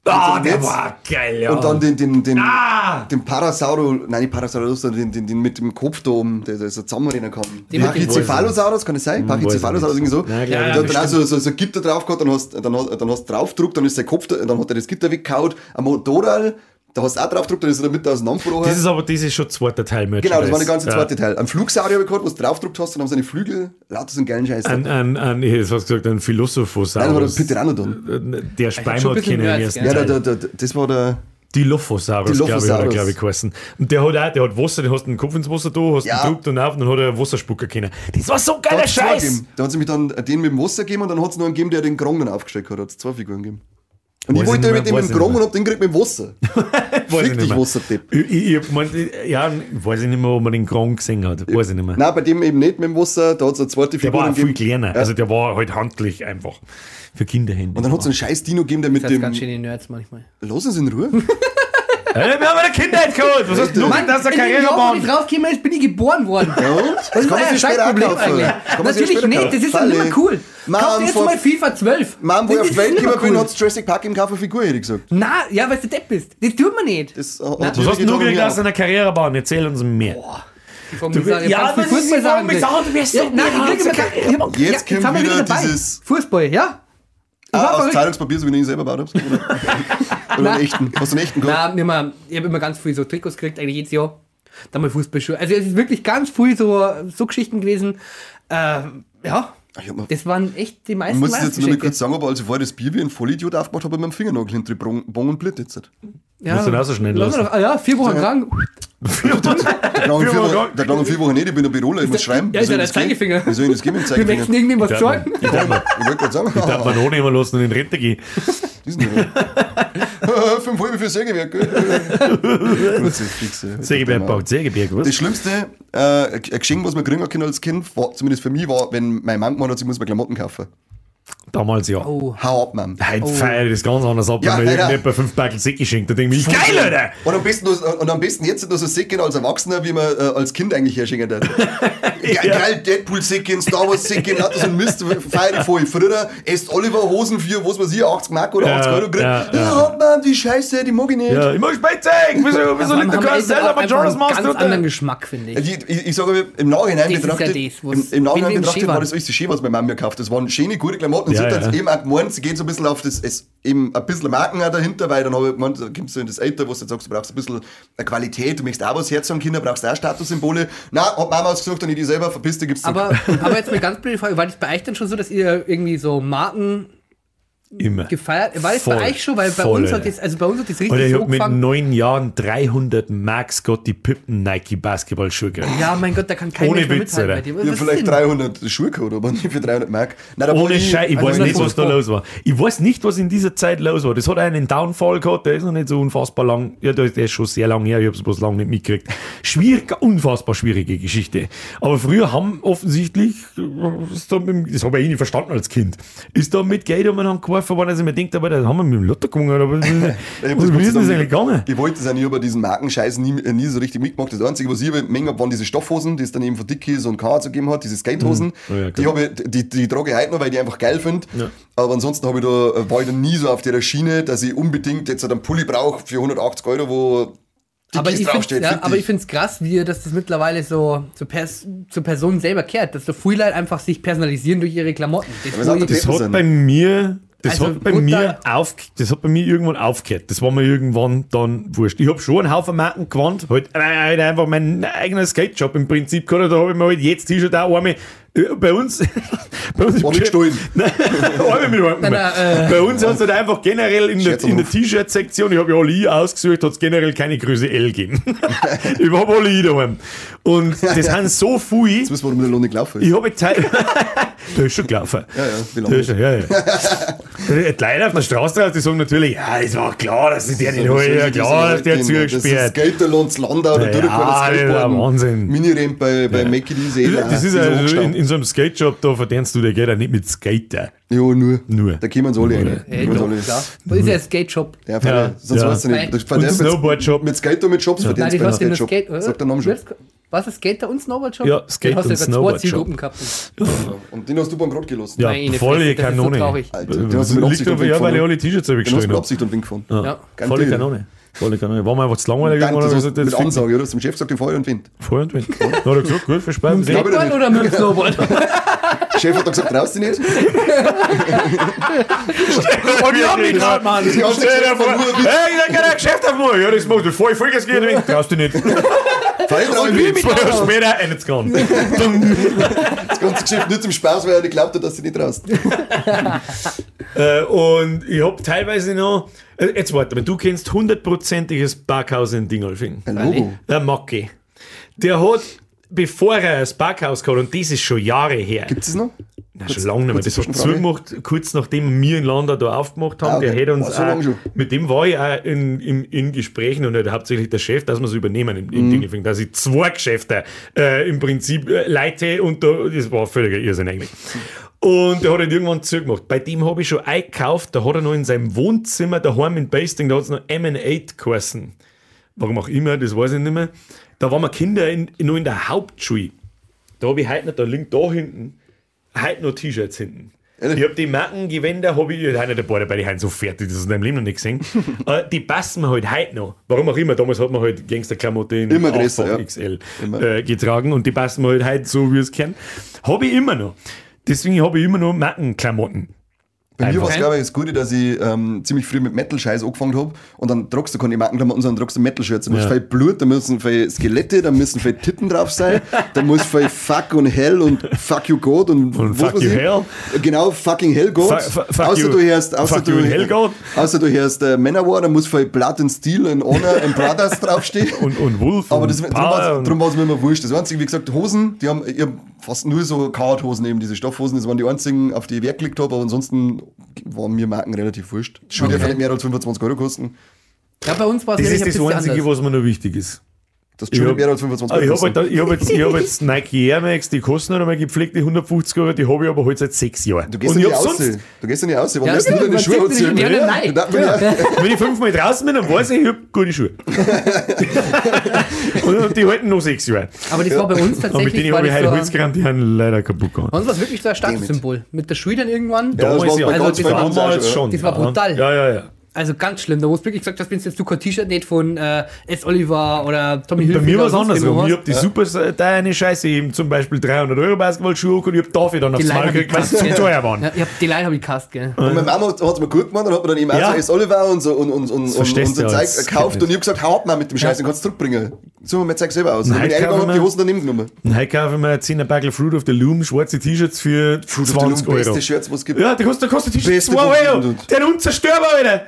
Ah, so der Netz. war geil, ja. Und dann den, den, den, Ah! den Parasauro, nein, nicht Parasaurus, sondern den, den, den mit dem Kopf da oben, der, der so zusammenrennen kann. Den mit dem- Pachycephalosaurus, kann es sein? Pachycephalosaurus, irgendwie so. Glaub ich der nicht. hat dann auch so, so, so ein Gitter drauf gehabt, dann hast, dann, hast, dann hast du draufgedruckt, dann ist sein Kopf, da, dann hat er das Gitter weggehauen. Ein Motorrad, da hast du auch draufgedruckt, dann ist er damit auseinandergebrochen. das ist aber das ist schon zweiter Teil Genau, das war der ganze ja. zweite Teil. Ein Flugsaurier habe ich gehabt, wo du draufgedruckt hast, dann haben seine Flügel lauter so einen geilen Scheiß. Ein, ein, ein, ich hätte fast gesagt, ein Philosophosaurus. Nein, das war der Pteranodon. Der schon ein Speinhaut bisschen kennen ersten gell? Ja, der, der, der, das war der. Dilophosaurus, glaube ich, Dilophosaurus. glaube ich, geheißen. Und der hat auch, der hat Wasser, den hast du den Kopf ins Wasser da, hast Ja. ihn gedrückt und auf und dann hat er Wasserspucker können. Das war so Da geiler Scheiß! Da hat sie mich dann den mit dem Wasser gegeben und dann hat es noch einen gegeben, der den Grong dann aufgesteckt hat. Da hat es zwei Figuren gegeben. Und Weiß ich wollte mit dem Grong nicht und hab den gekriegt mit dem Wasser. Fick ich dich. Wasserdepp. Ich, ich, ich hab gemeint, ja, weiß ich nicht mehr, ob man den Kron gesehen hat. Weiß ich nicht mehr. Nein, bei dem eben nicht mit dem Wasser. Da hat es eine zweite Der Figur war auch viel kleiner. Also der war halt handlich einfach. Für Kinderhände. Und dann hat es einen scheiß Dino gegeben, der mit Das ist dem. ganz schön die Nerds manchmal. Lass uns in Ruhe. Hey, wir haben eine Kindheit geholt! Was hast du Mann, das ist in eine Jahr, wo Karrierebahn? ich draufgekommen ist, bin ich geboren worden. Ja, und? Das ist ein sich später scheiß Problem auch kaufen. eigentlich. Das Natürlich nicht, das ist doch Falle. immer cool. Mann, Kauf dir jetzt mal FIFA 12. Mann, wo ich Das auf ist Welt immer gekommen bin, cool. hat Jurassic Park im Kauf eine Figur, hätte ich gesagt. Na, ja, weil du Depp bist. Das tut man nicht. Das, äh, Na, hat Was hast du nur getan, gekriegt mir aus einer Karrierebahn? Erzähl uns mehr. Ich frag mich, Ja, das ist die sagen. Sagen, du wirst Ja, nein, mehr Jetzt kommt haben wir wieder dieses- Fußball, ja. Ah, aus. Zeitungspapier, so wie ich ihn selber gebaut habe. Oder, einen echten. Hast du einen echten gehabt? Nein, immer, ich habe immer ganz viel so Trikots gekriegt, eigentlich jedes Jahr. Dann mal Fußballschuhe. Also es ist wirklich ganz viel so, so Geschichten gewesen. Äh, ja, Ich mir- das waren echt die Ich meisten muss jetzt nur mal kurz sagen, aber als ich vorher das Bier wie ein Vollidiot aufgemacht habe, habe ich mit dem Fingernagel hinter die Bong und Blit jetzt. Ja, Musst du den auch so schnell lass lassen. mal doch- Ah, ja, vier Wochen Ja. krank. Vier, Wochen- Wochen- der klang vier Wochen nicht, ich bin ein Büroler, ich muss schreiben. Ja, ist ja ich der? Zeigefinger. Wie soll ich das dem Wir wechseln Zeigefinger? irgendwie was Ich sagen. Ich wollte gerade sagen, Darf man auch nehmen lassen und in Rente gehen. diesen Fünf halbe für Sägewerk. Sägeberg baut Sägeberg, was? Das Schlimmste äh, ein Geschenk, was man kriegen können als Kind, war, zumindest für mich, war, wenn meine Mama gemeint hat, sie muss mir Klamotten kaufen. Damals ja. Oh. Hau ab, Mann. Heute feiere ich das ganz anders ab, Ja, wenn mir ja, ja. irgendjemand fünf Backel Säcke schenkt. Da denke ich, geil, Alter! Und am besten, und am besten jetzt nur so Säcken als Erwachsener, wie man äh, als Kind eigentlich herschenken hat. Ge Geil, Deadpool-Säcken, Star Wars-Säcken, lauter so ein Mist, feier ich voll. Früher esst Oliver Hosen für, was weiß ich, 80 Mark oder Ja, 80 Euro gekriegt. ja, Ja, ja. hat man, die Scheiße, die mag ich nicht. Ja, ich mag Spätzing! Wieso, wieso liegt der auch aber einfach Jonas Master ganz unter? anderen Geschmack, finde ich. Ich, ich, ich sage im Nachhinein Das ist ja betrachtet, das, was- im, im Nachhinein betrachtet schön war das alles so schön, was meine Mama mir gekauft hat. Das waren schöne, gute Klamotten. Und Ja, sie hat ja. jetzt eben auch gemeint, sie geht so ein bisschen auf das, es, eben ein bisschen Marken auch dahinter, weil dann habe ich gemeint, da kommst du in das Alter, wo du sagst, du brauchst ein bisschen eine Qualität, du möchtest auch was herz haben, Kinder, brauchst auch Statussymbole. Na, hat Mama ausgesucht und ich die selber verpisst, gibt's zurück. Aber, aber jetzt eine ganz blöde Frage, war das bei euch dann schon so, dass ihr irgendwie so Marken Immer. gefeiert, war das Voll. bei euch schon? Weil bei Voll, uns hat das, also bei uns hat das richtig Oder ich so hab mit neun Jahren 300 Mark Scotty Pippen Nike Basketballschuhe gekriegt. Ja, mein Gott, da kann kein Ohne Mensch mehr Witz, mithalten bei dir. ich Was habe ist vielleicht das denn? 300 Schuhe gehabt, aber nicht für 300 Mark. Nein, Ohne Scheiß, ich also weiß nicht, was da los war. Ich weiß nicht, was in dieser Zeit los war. Das hat einen Downfall gehabt, der ist noch nicht so unfassbar lang. Ja, der ist schon sehr lang her, ich hab's bloß lange nicht mitgekriegt. Schwierig, unfassbar schwierige Geschichte. Aber früher haben offensichtlich, mit, das habe ich eh nicht verstanden als Kind, ist da mit Geld umeinander geworfen worden, dass ich mir denkt, aber da haben wir mit dem Lotto gewonnen, aber was, ist das eigentlich gegangen? Ich wollte es eigentlich über diesen Markenscheiß nie, äh, nie so richtig mitgemacht. Das Einzige, was ich aber Menge hab, waren diese Stoffhosen, die es dann eben von Dickies und K gegeben hat, diese Skatehosen. Oh ja, die, habe ich, die, die trage ich heute noch, weil ich die einfach geil finde. Aber ansonsten habe ich da, war ich da nie so auf der Schiene, dass ich unbedingt jetzt einen Pulli brauche für 180 Euro, wo Aber Dickies ich finde draufsteht. ja, aber ich finde es krass, wie dass das mittlerweile so zur, Pers zur Person selber kehrt, dass so viele Leute einfach sich personalisieren durch ihre Klamotten. Das, Das hat sein? bei mir, das Also hat bei mir auf, das hat bei mir irgendwann aufgehört. Das war mir irgendwann dann wurscht. Ich habe schon einen Haufen Marken gewandt, halt, äh, halt einfach mein eigener Skate-Shop im Prinzip gehabt. Da habe ich mir halt jetzt T-Shirt auch einmal bei uns, bei uns War nicht gestohlen. Nein, äh. Bei uns hat es halt einfach generell in der, in der. T-Shirt-Sektion, ich habe ja alle I ausgesucht, hat es generell keine Größe L gegeben. ich habe alle I daheim. Und das sind so viele. Jetzt wissen wir, warum der Lohn nicht gelaufen ist. Ich habe Zeit. der ist schon gelaufen. Ja, ja, wie Der lange? ist schon, ja, ja. Die Leute auf der Straße drauf, die sagen natürlich, ja, es war klar, dass sie der nicht holen, ja klar, dass der Das ist zugesperrt. Skaterlands Landau, da Ja, tut er keiner das ist der Wahnsinn. Mini-Ramp bei, bei Mackie, die ist eh Das ist also in. In so einem Skate-Shop, da verdienst du dir Geld auch nicht mit Skater. Ja, nur. Nur. Da kommen sie alle rein. Da Ey, kommen sie doch, alle rein. klar. Wo ist ja ein Skate-Shop? Ja, Ja, ja, sonst ja. weißt du nicht. Und verdient mit-. Mit Skater mit Shops Nein, verdient ich bei hast den Skate-Shop. Skate? Sagt der Name schon. Was ist Skater und Snowboard-Shop? Ja, Skate- Du hast ja und gerade zwei Snowboard-Shop. Zielgruppen gehabt. Und den hast du beim Grad gelassen. Ja, Meine volle Fresse, das ist so Kanone. traurig. Alter, den hast das du mit liegt Absicht und ja, Wink weil ich alle T-Shirts Den hast du gestellt mit habe. Absicht und Wink gefunden. Ja. Volle. Kanone. War mir einfach zu langweilig oder hast was? mit Ansage, oder? Zum Chef gesagt, den Feuer und Wind. Voll und Wind. Da hat er gesagt, gut, viel Spaß. Mit dem ich nicht. oder mit dem Snowboard? Der Chef hat dann gesagt, traust du nicht? Und ich hab mich gerade, Mann. Die haben sich Stell dir gesagt, vor, nur ein Witz. hey, ich hab kein Geschäft auf mir. Ja, das macht du voll, Vollgas gehen. Traust du nicht. Fein drauf, Zwei Witz. Jahre später, eine zu gehen. Das ganze Geschäft nicht zum Spaß, weil er nicht glaubt hat, dass du nicht traust. Äh, und ich hab teilweise noch, jetzt warte mal, du kennst hundertprozentiges Backhaus in Dingolfing. Logo. Der Macke. Der hat, bevor er das Backhaus gehabt und das ist schon Jahre her. Gibt es noch? Na, schon lange nicht mehr. Das hat zugemacht, kurz nachdem wir in Landa da aufgemacht haben. Ah, okay. Der hätte uns War so auch, mit dem war ich auch in, in, in Gesprächen und halt hauptsächlich der Chef, dass wir es übernehmen in, Mhm. in Dingelfing, dass ich zwei Geschäfte äh, im Prinzip äh, leite und da, das war völliger Irrsinn eigentlich. Und der hat halt irgendwann zugemacht. Bei dem habe ich schon eingekauft, da hat er noch in seinem Wohnzimmer daheim in Basting, da hat es noch M8 geheißen. Warum auch immer, das weiß ich nicht mehr. Da waren wir Kinder in, noch in der Hauptschule. Da habe ich heute noch, da liegt da hinten, heute noch T-Shirts hinten. Ich habe die Markengewänder, habe ich heute nicht dabei, dabei die sind so fertig, das hast du in deinem Leben noch nicht gesehen. äh, die passen mir halt heute noch. Warum auch immer, damals hat man halt Gangsterklamotte in Immer größer, ja. XL Immer. äh, getragen und die passen mir halt heute so, wie es kann. Habe ich immer noch. Deswegen habe ich immer noch Markenklamotten. Bei mir war es, glaube ich, das Gute, dass ich ähm, ziemlich früh mit Metal-Scheiß angefangen habe und dann tragst du keine Markenklamotten, sondern tragst du Metal-Shirts. Da muss Ja. viel Blut, da müssen viel Skelette, da müssen viel Titten drauf sein, da muss viel Fuck und Hell und Fuck you God und, Und Fuck you ich. Hell. Genau, fucking Hell God. Fu- fu- fuck außer you- du hörst, außer du, Hell God. außer du hörst äh, Manowar, da muss viel Blood and Steel and Honor and Brothers draufstehen. Und, und Wolf Aber das, und- drum war es mir immer wurscht. Das einzige, wie gesagt, Hosen, die haben ich hab fast nur so Card-Hosen, eben diese Stoffhosen, das waren die einzigen, auf die ich Wert gelegt habe, aber ansonsten waren mir Marken relativ wurscht. Schuhe Okay. dürfen nicht mehr als 25 Euro kosten. Ja, bei uns war es Das ist das Einzige, anders. was mir noch wichtig ist. Das hab- Bär hat 25 Ah, Ich Euro habe halt, gekostet. ich hab jetzt, ich hab jetzt Nike Air Max, die kosten nicht einmal gepflegte 150 Euro, die habe ich aber halt seit sechs Jahren. Du gehst Und ja ich nicht aus. sonst, Du gehst ja nicht aus. Warum Ja, lässt du ja, deine Schuhe anziehen? nicht, ja, nein. Wenn ich fünfmal draußen bin, dann weiß ich, ich habe gute Schuhe. und, und die halten noch sechs Jahre. Aber das war bei uns Aber mit tatsächlich, denen war habe ich heute so, Holz gerannt, die haben leider kaputt gegangen. bei uns war es wirklich so ein Statussymbol. Mit der Schule dann irgendwann. Ja, das war Also das war Damals schon. Das war brutal. Ja, ja, ja. Also ganz schlimm. Da wo du wirklich gesagt hast, wenn jetzt du kein T-Shirt nicht von äh, S. Oliver oder Tommy Bei Hilfiger mir war es andersrum. Ich habe die super teure Scheiße, eben zum Beispiel 300 Euro Basketballschuhe und ich habe dafür dann aufs ich gekriegt, weil sie zu teuer waren. Ja, ich hab, die Line habe ich gehasst, gell? Und meine Mama hat es mir gut gemacht und hat mir dann eben auch Ja. so S. Oliver und so, und, und, und, und, und so ja, Zeug gekauft und ich habe gesagt, hau ab mal mit dem Scheiß, den kannst du zurückbringen. So, mein Zeug selber aus. Und dann bin ich Nein, eingegangen und hab die kaufen wir- Hosen daneben genommen. Und heute kaufe ich mir 10er Backel Fruit of the Loom, schwarze T-Shirts für Fruit of the 20 Loom, Euro. beste Shirts, was es gibt. Ja, der kostet, der kostet T-Shirt Beste 2 Euro. Der ist unzerstörbar, Alter.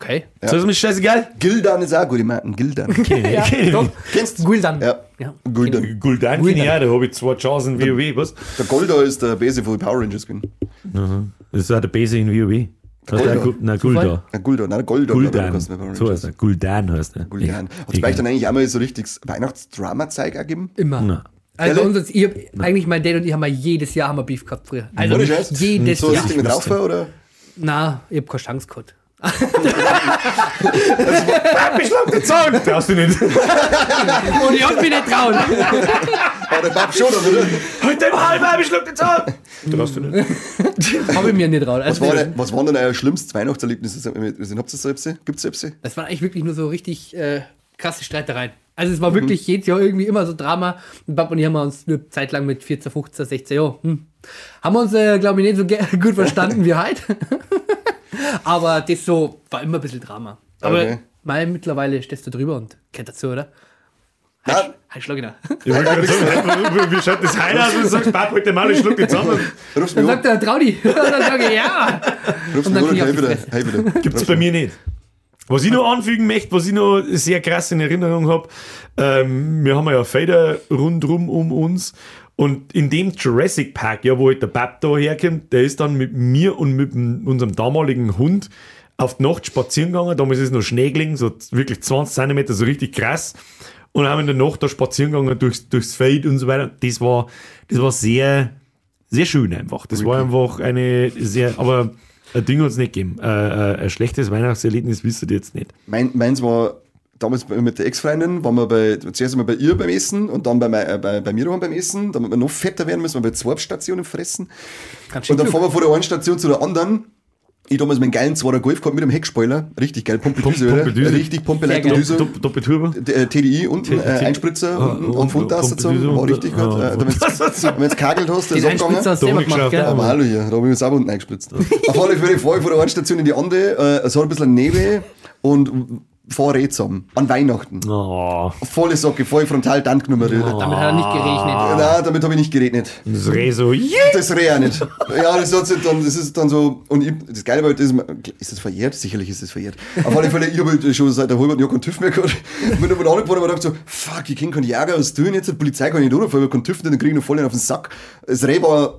Okay. So ist mir scheißegal. Gildan ist auch gut, ich meine, Gildan. Ja, doch. Kennst du? Guldan. Ja. Ja. Guldan. Guldan kenne ich auch, da habe ich zwei Chancen in WoW, was? Der Golda ist der Base von Power Rangers gewesen. Das ist auch der Base in WoW. Das ist Gulda. der Gu- Nein, Gulda. Der Gulda, nein, der Golda. oder Guldan. So heißt er. Guldan heißt er. Guldan. Hat es bei euch dann eigentlich auch mal so richtig Weihnachtsdrama-Zeug gegeben? Immer. Na. Also uns, ich hab, eigentlich mein Dad und ich haben mal jedes Jahr haben wir Beef gehabt früher. Also jedes So Jahr. richtig mit drauf war, oder? Na, ich hab keine Chance gehabt. Papi, schlag den Zahn! Traust du nicht. Und ich hab mich nicht trauen. Ah, der Bab schon, oder? Halt den Hals, Papi, schlag den Zahn! Traust du nicht. hab ich mir nicht trauen. Was Also, war, denn, was waren denn euer schlimmstes Weihnachtserlebnis? Habt ihr das so Gibt es das? das waren eigentlich wirklich nur so richtig äh, krasse Streitereien. Also es war wirklich jedes Jahr irgendwie immer so Drama. Und Papa und ich haben uns eine Zeit lang mit 14, 15, 16 Jahren. Hm. Haben wir uns, äh, glaube ich, nicht so gut verstanden wie heute. Aber das so war immer ein bisschen Drama. Aber Okay. mal mittlerweile stehst du drüber und kennt dazu, oder? Nein, Halt schlag ihn an. Ich wollte gerade sagen, wie schaut das heim aus, wenn du sagst, Papi, halt den Mal, ich schlag den Zahn. rufst Dann mich sagt an. er, trau dich. Und dann sage ich, ja. Rufst und mich dann an, hey auf die wieder, Fresse. hey wieder. Gibt's bei mir nicht. Was ich noch anfügen möchte, was ich noch sehr krass in Erinnerung habe, ähm, wir haben ja Felder rundrum um uns und in dem Jurassic Park, ja, wo halt der Bab da herkommt, der ist dann mit mir und mit unserem damaligen Hund auf die Nacht spazieren gegangen. Damals ist es noch Schnee gelegen, so wirklich 20 Zentimeter, so richtig krass. Und haben in der Nacht da spazieren gegangen durchs, durchs Feld und so weiter. Das war, das war sehr, sehr schön einfach. Das war einfach eine sehr, aber ein Ding hat es nicht gegeben. Äh, äh, ein schlechtes Weihnachtserlebnis wisst ihr jetzt nicht. Mein, meins war damals mit der Ex-Freundin, waren wir bei, zuerst einmal bei ihr beim Essen und dann bei, äh, bei, bei mir beim Essen. Damit wir noch fetter werden, müssen wir bei zwei Stationen fressen. Ganz schön Und dann fahren wir von der einen Station zu der anderen. Ich damals meinen geilen 2er Golf gehabt mit dem Heckspoiler. Richtig geil, Pumpedüse. Richtig Pumpe, Sehr Leiter, geil. Düse. Dopp- Doppelturbo. D- äh, TDI unten, äh, Einspritzer Ah, unten und- und Fundtaste und dazu. Pumpedüse War richtig gut. ah, Äh, Wenn du jetzt kagelt hast, ist Den abgegangen. Hast du selber gemacht, gell? Aber hallo hier, da habe ich uns auch unten eingespritzt. Auf alle Fälle fahre ich von der einen Station in die andere, äh, es hat ein bisschen Nebel und eh zusammen. An Weihnachten. Oh, Volle Socke, voll frontal Tank genommen. Damit hat er nicht geregnet. Nein, damit habe ich nicht geregnet. das Reh so, yeah! Das Reh auch nicht. Ja, das, hat sich dann, das ist dann so, und ich, das Geile war, halt, das ist, ist das verjährt? Sicherlich ist das verjährt. Auf alle Fälle, ich habe halt schon seit einem halben Jahr keinen TÜV mehr gehabt. Bin dann mal angefahren und hab gedacht so, fuck, ich kenne keinen Jäger, was tun jetzt? Die Polizei kann ich nicht runterfahren, weil keinen TÜV nicht, dann kriege ich noch voll einen auf den Sack. Das Reh war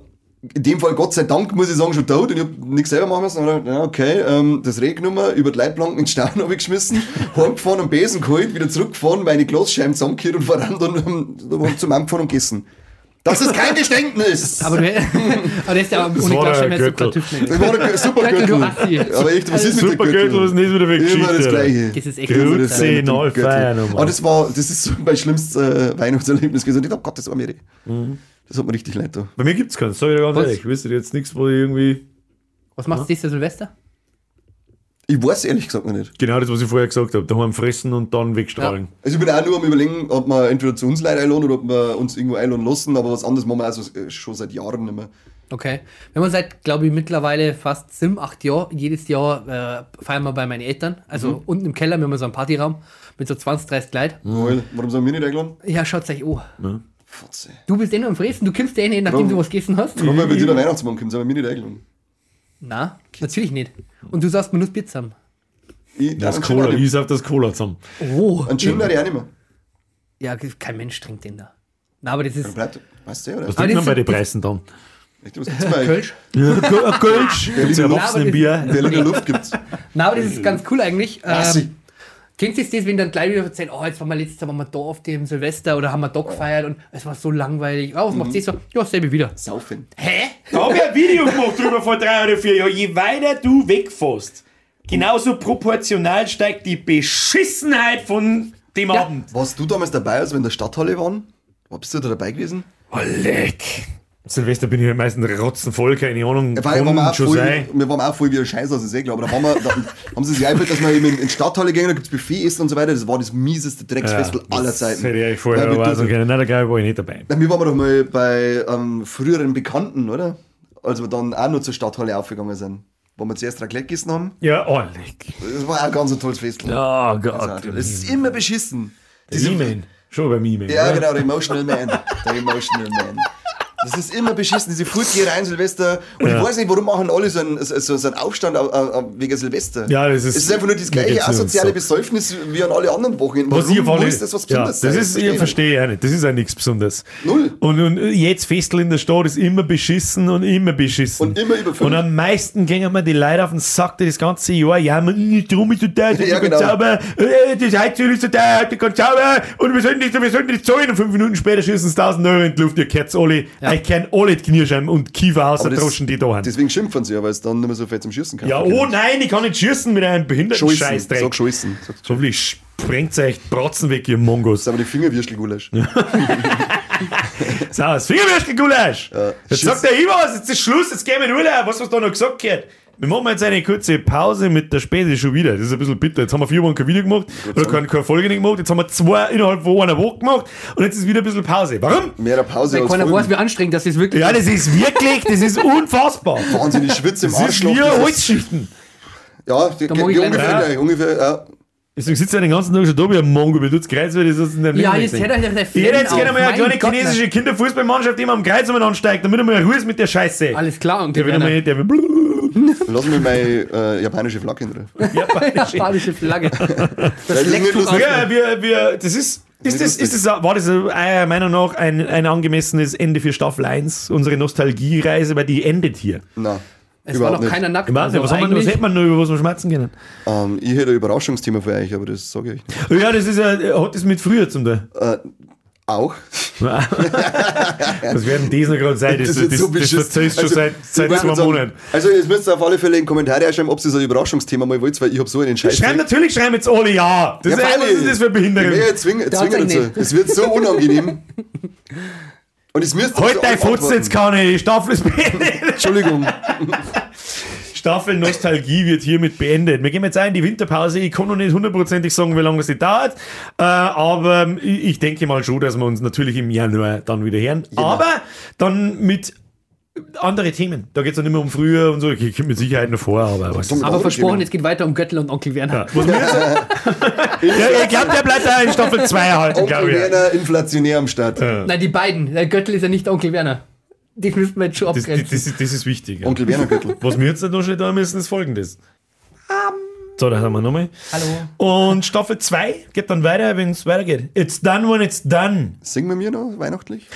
in dem Fall Gott sei Dank, muss ich sagen, schon tot und ich habe nichts selber machen müssen. Und ja, okay, ähm, das Reh genommen, über die Leitplanken in den Stein habe ich geschmissen, heimgefahren, am Besen geholt, wieder zurückgefahren, meine Glasscheiben zusammengekehrt und war dann, dann, dann zum Angefahren und gegessen. Das ist kein Geständnis! Aber du aber das ist ja ohne war Glasscheibe der hättest du kein Gürtel. TÜV mehr. Das war ein super Gürtel, Gürtel. Assi. Aber echt, was ist mit Super der Gürtel, was ist nicht wieder weg Immer das. Gleiche. Das ist echt mit dem 10-0 Gürtel. feiern. Aber das war, das ist so mein schlimmstes äh, Weihnachtserlebnis gewesen. Und ich dachte, Gott, das war mir die. Mhm. Das hat mir richtig leid da. Bei mir gibt's keinen, sag ich dir ganz Was? ehrlich. Wisst ihr jetzt nichts, wo ich irgendwie. Was machst du dieses Silvester? Ich weiß ehrlich gesagt noch nicht. Genau das, was ich vorher gesagt habe. Daheim fressen und dann wegstrahlen. Also ich bin auch nur am überlegen, ob wir entweder zu uns Leute einladen oder ob wir uns irgendwo einladen lassen, aber was anderes machen wir also äh, schon seit Jahren nicht mehr. Okay. Wenn man seit, glaube ich, mittlerweile fast sieben, acht Jahren, jedes Jahr äh, feiern wir bei meinen Eltern. Also unten im Keller, wir haben so einen Partyraum mit so 20, 30 Leuten. Weil, warum sind wir nicht eingeladen? Ja, schaut euch an. Fotze. Du bist eh noch am Fressen, du kommst eh nicht, nachdem Warum? du was gegessen hast. Warum wir bei dir der Weihnachtsmann kommen, sind wir nicht eingeladen. Na, natürlich nicht. Und du sagst, man muss Pizza haben. Ich, Das einen Cola, ich auf das Cola zusammen. Oh. Ein Gin werde ich auch nicht mehr. Ja, kein Mensch trinkt den da. Na, aber das ist Dann bleibt, weißt du, oder? Was trinkt man das- bei den Preisen dann? Echt, was gibt's bei euch? Kölsch. Ja, Kölsch. Gibt's Berliner Erwachsenenbier. Berliner Luft gibt's. Na, aber das ist ganz cool eigentlich. Ähm, Kennst du das, wenn dann gleich wieder erzählen, oh, jetzt waren wir letztes Jahr waren wir da auf dem Silvester oder haben wir da gefeiert und es war so langweilig. Oh, was macht sie so? Ja, selbe wieder. Saufen. Hä? Da habe ich ein Video gemacht drüber vor drei oder vier Jahren. Je weiter du wegfährst, genauso proportional steigt die Beschissenheit von dem Ja. Abend. Warst du damals dabei, als wir in der Stadthalle waren? War- Bist du da dabei gewesen? Oh, leck. Silvester bin ich ja meistens rotzenvoll, keine Ahnung. Ja, weil waren wir, schon voll, wir waren auch voll wie ein Scheiß aus, ist eh klar. Aber da, waren wir, da haben sie sich eingefallen, dass wir eben in, die Stadthalle gehen, da gibt es Buffet essen und so weiter. Das war das mieseste Drecksfestival aller das Zeiten. Hätte ich eigentlich vorher Ja, wir, ja, tun- können. Nein, da glaube ich, war ich nicht dabei. Na, wir waren doch mal bei ähm, früheren Bekannten, oder? Als wir dann auch noch zur Stadthalle aufgegangen sind. Wo wir zuerst Raclette gegessen haben. Ja, oh, leck. Das war auch ein ganz ein tolles Festival. Oh Also, Gott. das ist immer beschissen. Diese- E-Mail. Schon bei E-Mail. Ja, genau, der Emotional Man. Der Emotional Man. Das ist immer beschissen, diese Furtgehereien Silvester. Und Ja. ich weiß nicht, warum machen alle so einen, so, so einen Aufstand au- au- au- wegen Silvester. Ja, das ist- Es ist einfach nur das gleiche asoziale so. Besäufnis wie an alle anderen Wochenenden. Was ich Warum alle, muss das was ja, Besonderes das sein? ist, ich verstehe auch nicht. Das ist ja nichts Besonderes. Null. Und, und jetzt Festel in der Stadt ist immer beschissen und immer beschissen. Und immer überfüllt. Und am meisten gehen mir die Leute auf den Sack, die das ganze Jahr jammern, drum ist so teuer, das ist Ja, so genau. sauber, äh, das Heizöl ist so teuer, das ist sauber, und wir sollten nicht, wir sollten nicht zahlen. Und fünf Minuten später schießen sie 1000 Euro in die Luft, ihr kennt alle, ich kenn alle die Knirscheiben und Kiefer Aber ausdroschen, die da haben. Deswegen schimpfen sie ja, weil es dann nicht mehr so viel zum Schießen kann. Ja, oh nein, ich kann nicht schießen mit einem behinderten. Scheißdreck. Sag Scheißen. Hoffentlich sprengt euch Bratzen weg, ihr Mongos. Das ist aber die Fingerwürstelgulasch. So, das Fingerwürstel-Gulasch. Jetzt Schiss. sagt der was, jetzt ist Schluss, jetzt gehen wir in Urlaub. Was, was da noch gesagt wird. Wir machen jetzt eine kurze Pause mit der Späte schon wieder. Das ist ein bisschen bitter. Jetzt haben wir vier Wochen kein Video gemacht oder keine, keine Folge nicht gemacht. Jetzt haben wir zwei innerhalb von einer Woche gemacht und jetzt ist wieder ein bisschen Pause. Warum? Mehr Pause Weil als keiner weiß, wie anstrengend das ist wirklich. Ja, das ist wirklich, das ist unfassbar. Wahnsinn, ich schwitze im Das ist Arschloch. wie Das ist- Holzschichten. Ja, die, Da die, ungefähr gleich. Ungefähr, ja. Deswegen sitzt er den ganzen Tag schon da wie ein Mongo. Wie tut's Kreuz, weil das ist in der Ja, jetzt nicht hört euch der hätte jetzt gerne mal eine kleine Gott, chinesische Kinderfußballmannschaft, die mal am Kreuz ansteigt, damit er mal Ruhe ist mit der Scheiße. Alles klar, und Der will mal, der will Lass mir meine äh, japanische Flagge in Ruhe. Japanisch. Spanische Flagge. Das das du raus. Ja, wir, wir, das ist, ist das, ist das, war das eurer Meinung nach ein, ein angemessenes Ende für Staffel 1, unsere Nostalgiereise, weil die endet hier. Nein, Es war überhaupt noch nicht. keiner nackt. Also was, haben wir, was hätte man noch, über was wir schmerzen können? Ähm, ich hätte ein Überraschungsthema für euch, aber das sage ich nicht. Ja, das ist ja, hat das mit früher zum Teil. Äh, auch. Was werden das noch gerade sein? Das, das, wird das, so das, du schon Also, seit, seit zwei Monaten. Also, jetzt müsst ihr auf alle Fälle in die Kommentare schreiben, ob ihr so ein Überraschungsthema mal wollt, weil ich habe so einen Scheiß. Schreiben natürlich, schreiben jetzt alle ja. Das ist, was ist das für Behinderung? Ja, zwingen, zwingen euch so. Es wird so unangenehm. Und es müsst ihr Halt dein antworten. jetzt. Die Staffel ist beendet. Entschuldigung. Staffel Nostalgie wird hiermit beendet. Wir gehen jetzt auch in die Winterpause. Ich kann noch nicht hundertprozentig sagen, wie lange nicht dauert. Äh, aber ähm, ich, ich denke mal schon, dass wir uns natürlich im Januar dann wieder hören. Aber dann mit andere Themen. Da geht es dann nicht mehr um früher und so. Ich komme mit Sicherheit noch vor, aber was. Aber versprochen, es geht weiter um Göttel und Onkel Werner. ja. Was mir jetzt, ja, ich glaube, der bleibt da in Staffel 2 erhalten, Onkel glaube ich. Werner inflationär am Start. Nein, die beiden. Der Göttel ist ja nicht Onkel Werner. Die müssen wir jetzt schon Das, das, abgrenzen. das, ist, das ist wichtig. Ja. Onkel Werner Gürtel. Was wir jetzt noch schnell da müssen, ist folgendes. So, da haben wir nochmal. Hallo. Und Staffel 2 geht dann weiter, wenn es weitergeht. It's done when it's done. Singen wir mir noch weihnachtlich?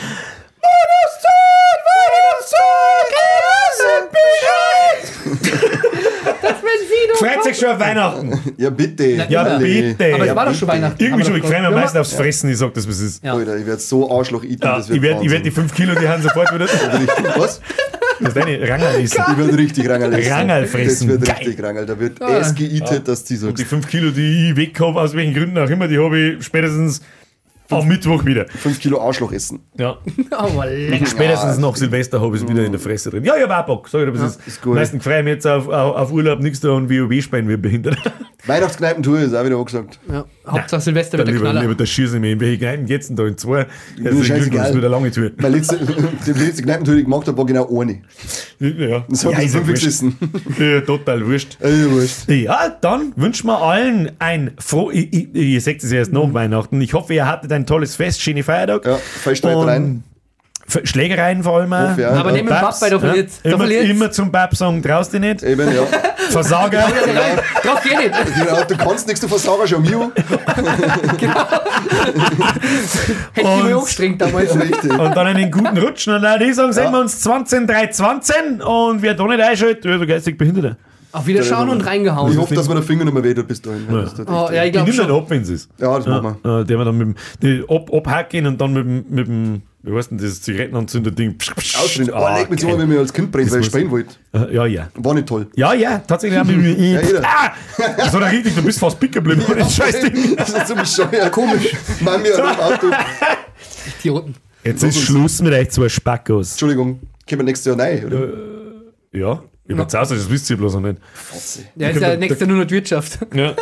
Das will sie Freut sich schon auf Weihnachten. Ja, bitte. Ja, bitte. Aber es ja, war doch schon Weihnachten. irgendwie schon. Ich das- freue mich am Ja, meisten aufs Fressen. Ich sag das, was es ist. Ja. Alter, ich werde so Arschloch eaten, Ja, das wird ich werde ich werd die Wahnsinn. 5 Kilo, die haben sofort wieder. Was? Das ist deine Rangerl essen. Ich werde richtig Rangerl essen. Rangerl fressen. Das wird Geil. richtig Rangel. Da wird Ah. es geeatet, dass die so... Und die 5 Kilo, die ich weg habe, aus welchen Gründen auch immer, die habe ich spätestens am Mittwoch wieder. 5 Kilo Arschloch essen. Ja. Aber lecker. Spätestens nach Silvester habe ich es wieder in der Fresse drin. Ja, ich habe auch Bock. Sag ich dir, was ist. ist gut. Am meisten freue ich mich jetzt auf, auf, auf Urlaub, nichts da und WoW spielen wie behindert. Weihnachtskneipentour ist auch wieder angesagt. Ja. Hauptsache Silvester wird der lieber, lieber Knaller. das Schießen mir. In welche Kneipen geht's denn da? In zwei? Das wird eine lange Tour. Meine letzte, die letzte Kneipentour, die ich gemacht habe, war genau eine. Ja, Das habe ja, ich ist ja geschissen. Ja, total wurscht. Ey, wurscht. Ja, dann wünschen wir allen ein froh. Ihr, seht es ja erst nach Weihnachten. Ich hoffe, ihr hattet ein tolles Fest, schöne Feiertag. Ja, Fallstreit rein. Schlägereien vor allem. auch. Hoffe, ja. Aber Ja, neben dem Papp, weil du verlierst. Du Immer, verlierst. immer zum Pap sagen, traust dich nicht. Eben, ja. Versager. Drauf geh nicht. Genau, du kannst nichts, du Versager schon Mio. Hätte ich Und- mal angestrengt damals. Richtig. Und dann einen guten Rutsch. Und dann die sagen, sehen Ja. wir uns 20, 3, 20. Und wer da nicht einschaltet, ist ein geistig Behinderter. Auf Wiederschauen und Ich reingehauen. hoffe, dass mir der Finger nicht mehr weh tut bis dahin. tut Oh, ja, ich Ich nehme schon. ab, wenn es ist. ja, das machen wir. Äh, der wir dann mit dem, die, ab, abhacken und dann mit dem, mit dem, wie heißt denn das Zigarettenanzünder-Ding? Oh, Ah, leg mich so, wenn ich als Kind brennt, weil ich Spähen wollte. Äh, Ja, ja. War nicht toll. Ja, ja, tatsächlich habe ich mich. Ja, ah! Das war doch richtig, du bist fast picken geblieben. bei dem Scheißding. Das ist so bescheuert. Komisch. Mami hat im Auto. Idioten. Jetzt ist Schluss mit euch zwei Spackos. Entschuldigung, kommen wir nächstes Jahr rein, oder? Ja, ich bin aus, das wisst ihr bloß noch nicht. Der ist ja nächstes Jahr nur noch die Wirtschaft. Ja.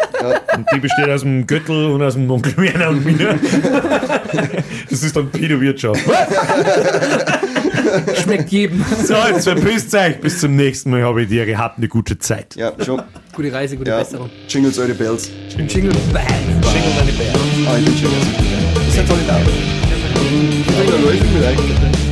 Und die besteht aus dem Göttel und aus dem Onkel Werner und mir. Das ist dann Pido-Wirtschaft. Schmeckt jedem. So, jetzt verpisst euch. Bis zum nächsten Mal, habe ich dir gehabt. Eine gute Zeit. Ja, schon. Gute Reise, gute Ja. Besserung. Jingles eure Bells. Jingle Bang. Ah, ich bin Jingles. Das ist ja toll da. Ja, läuft mit euch.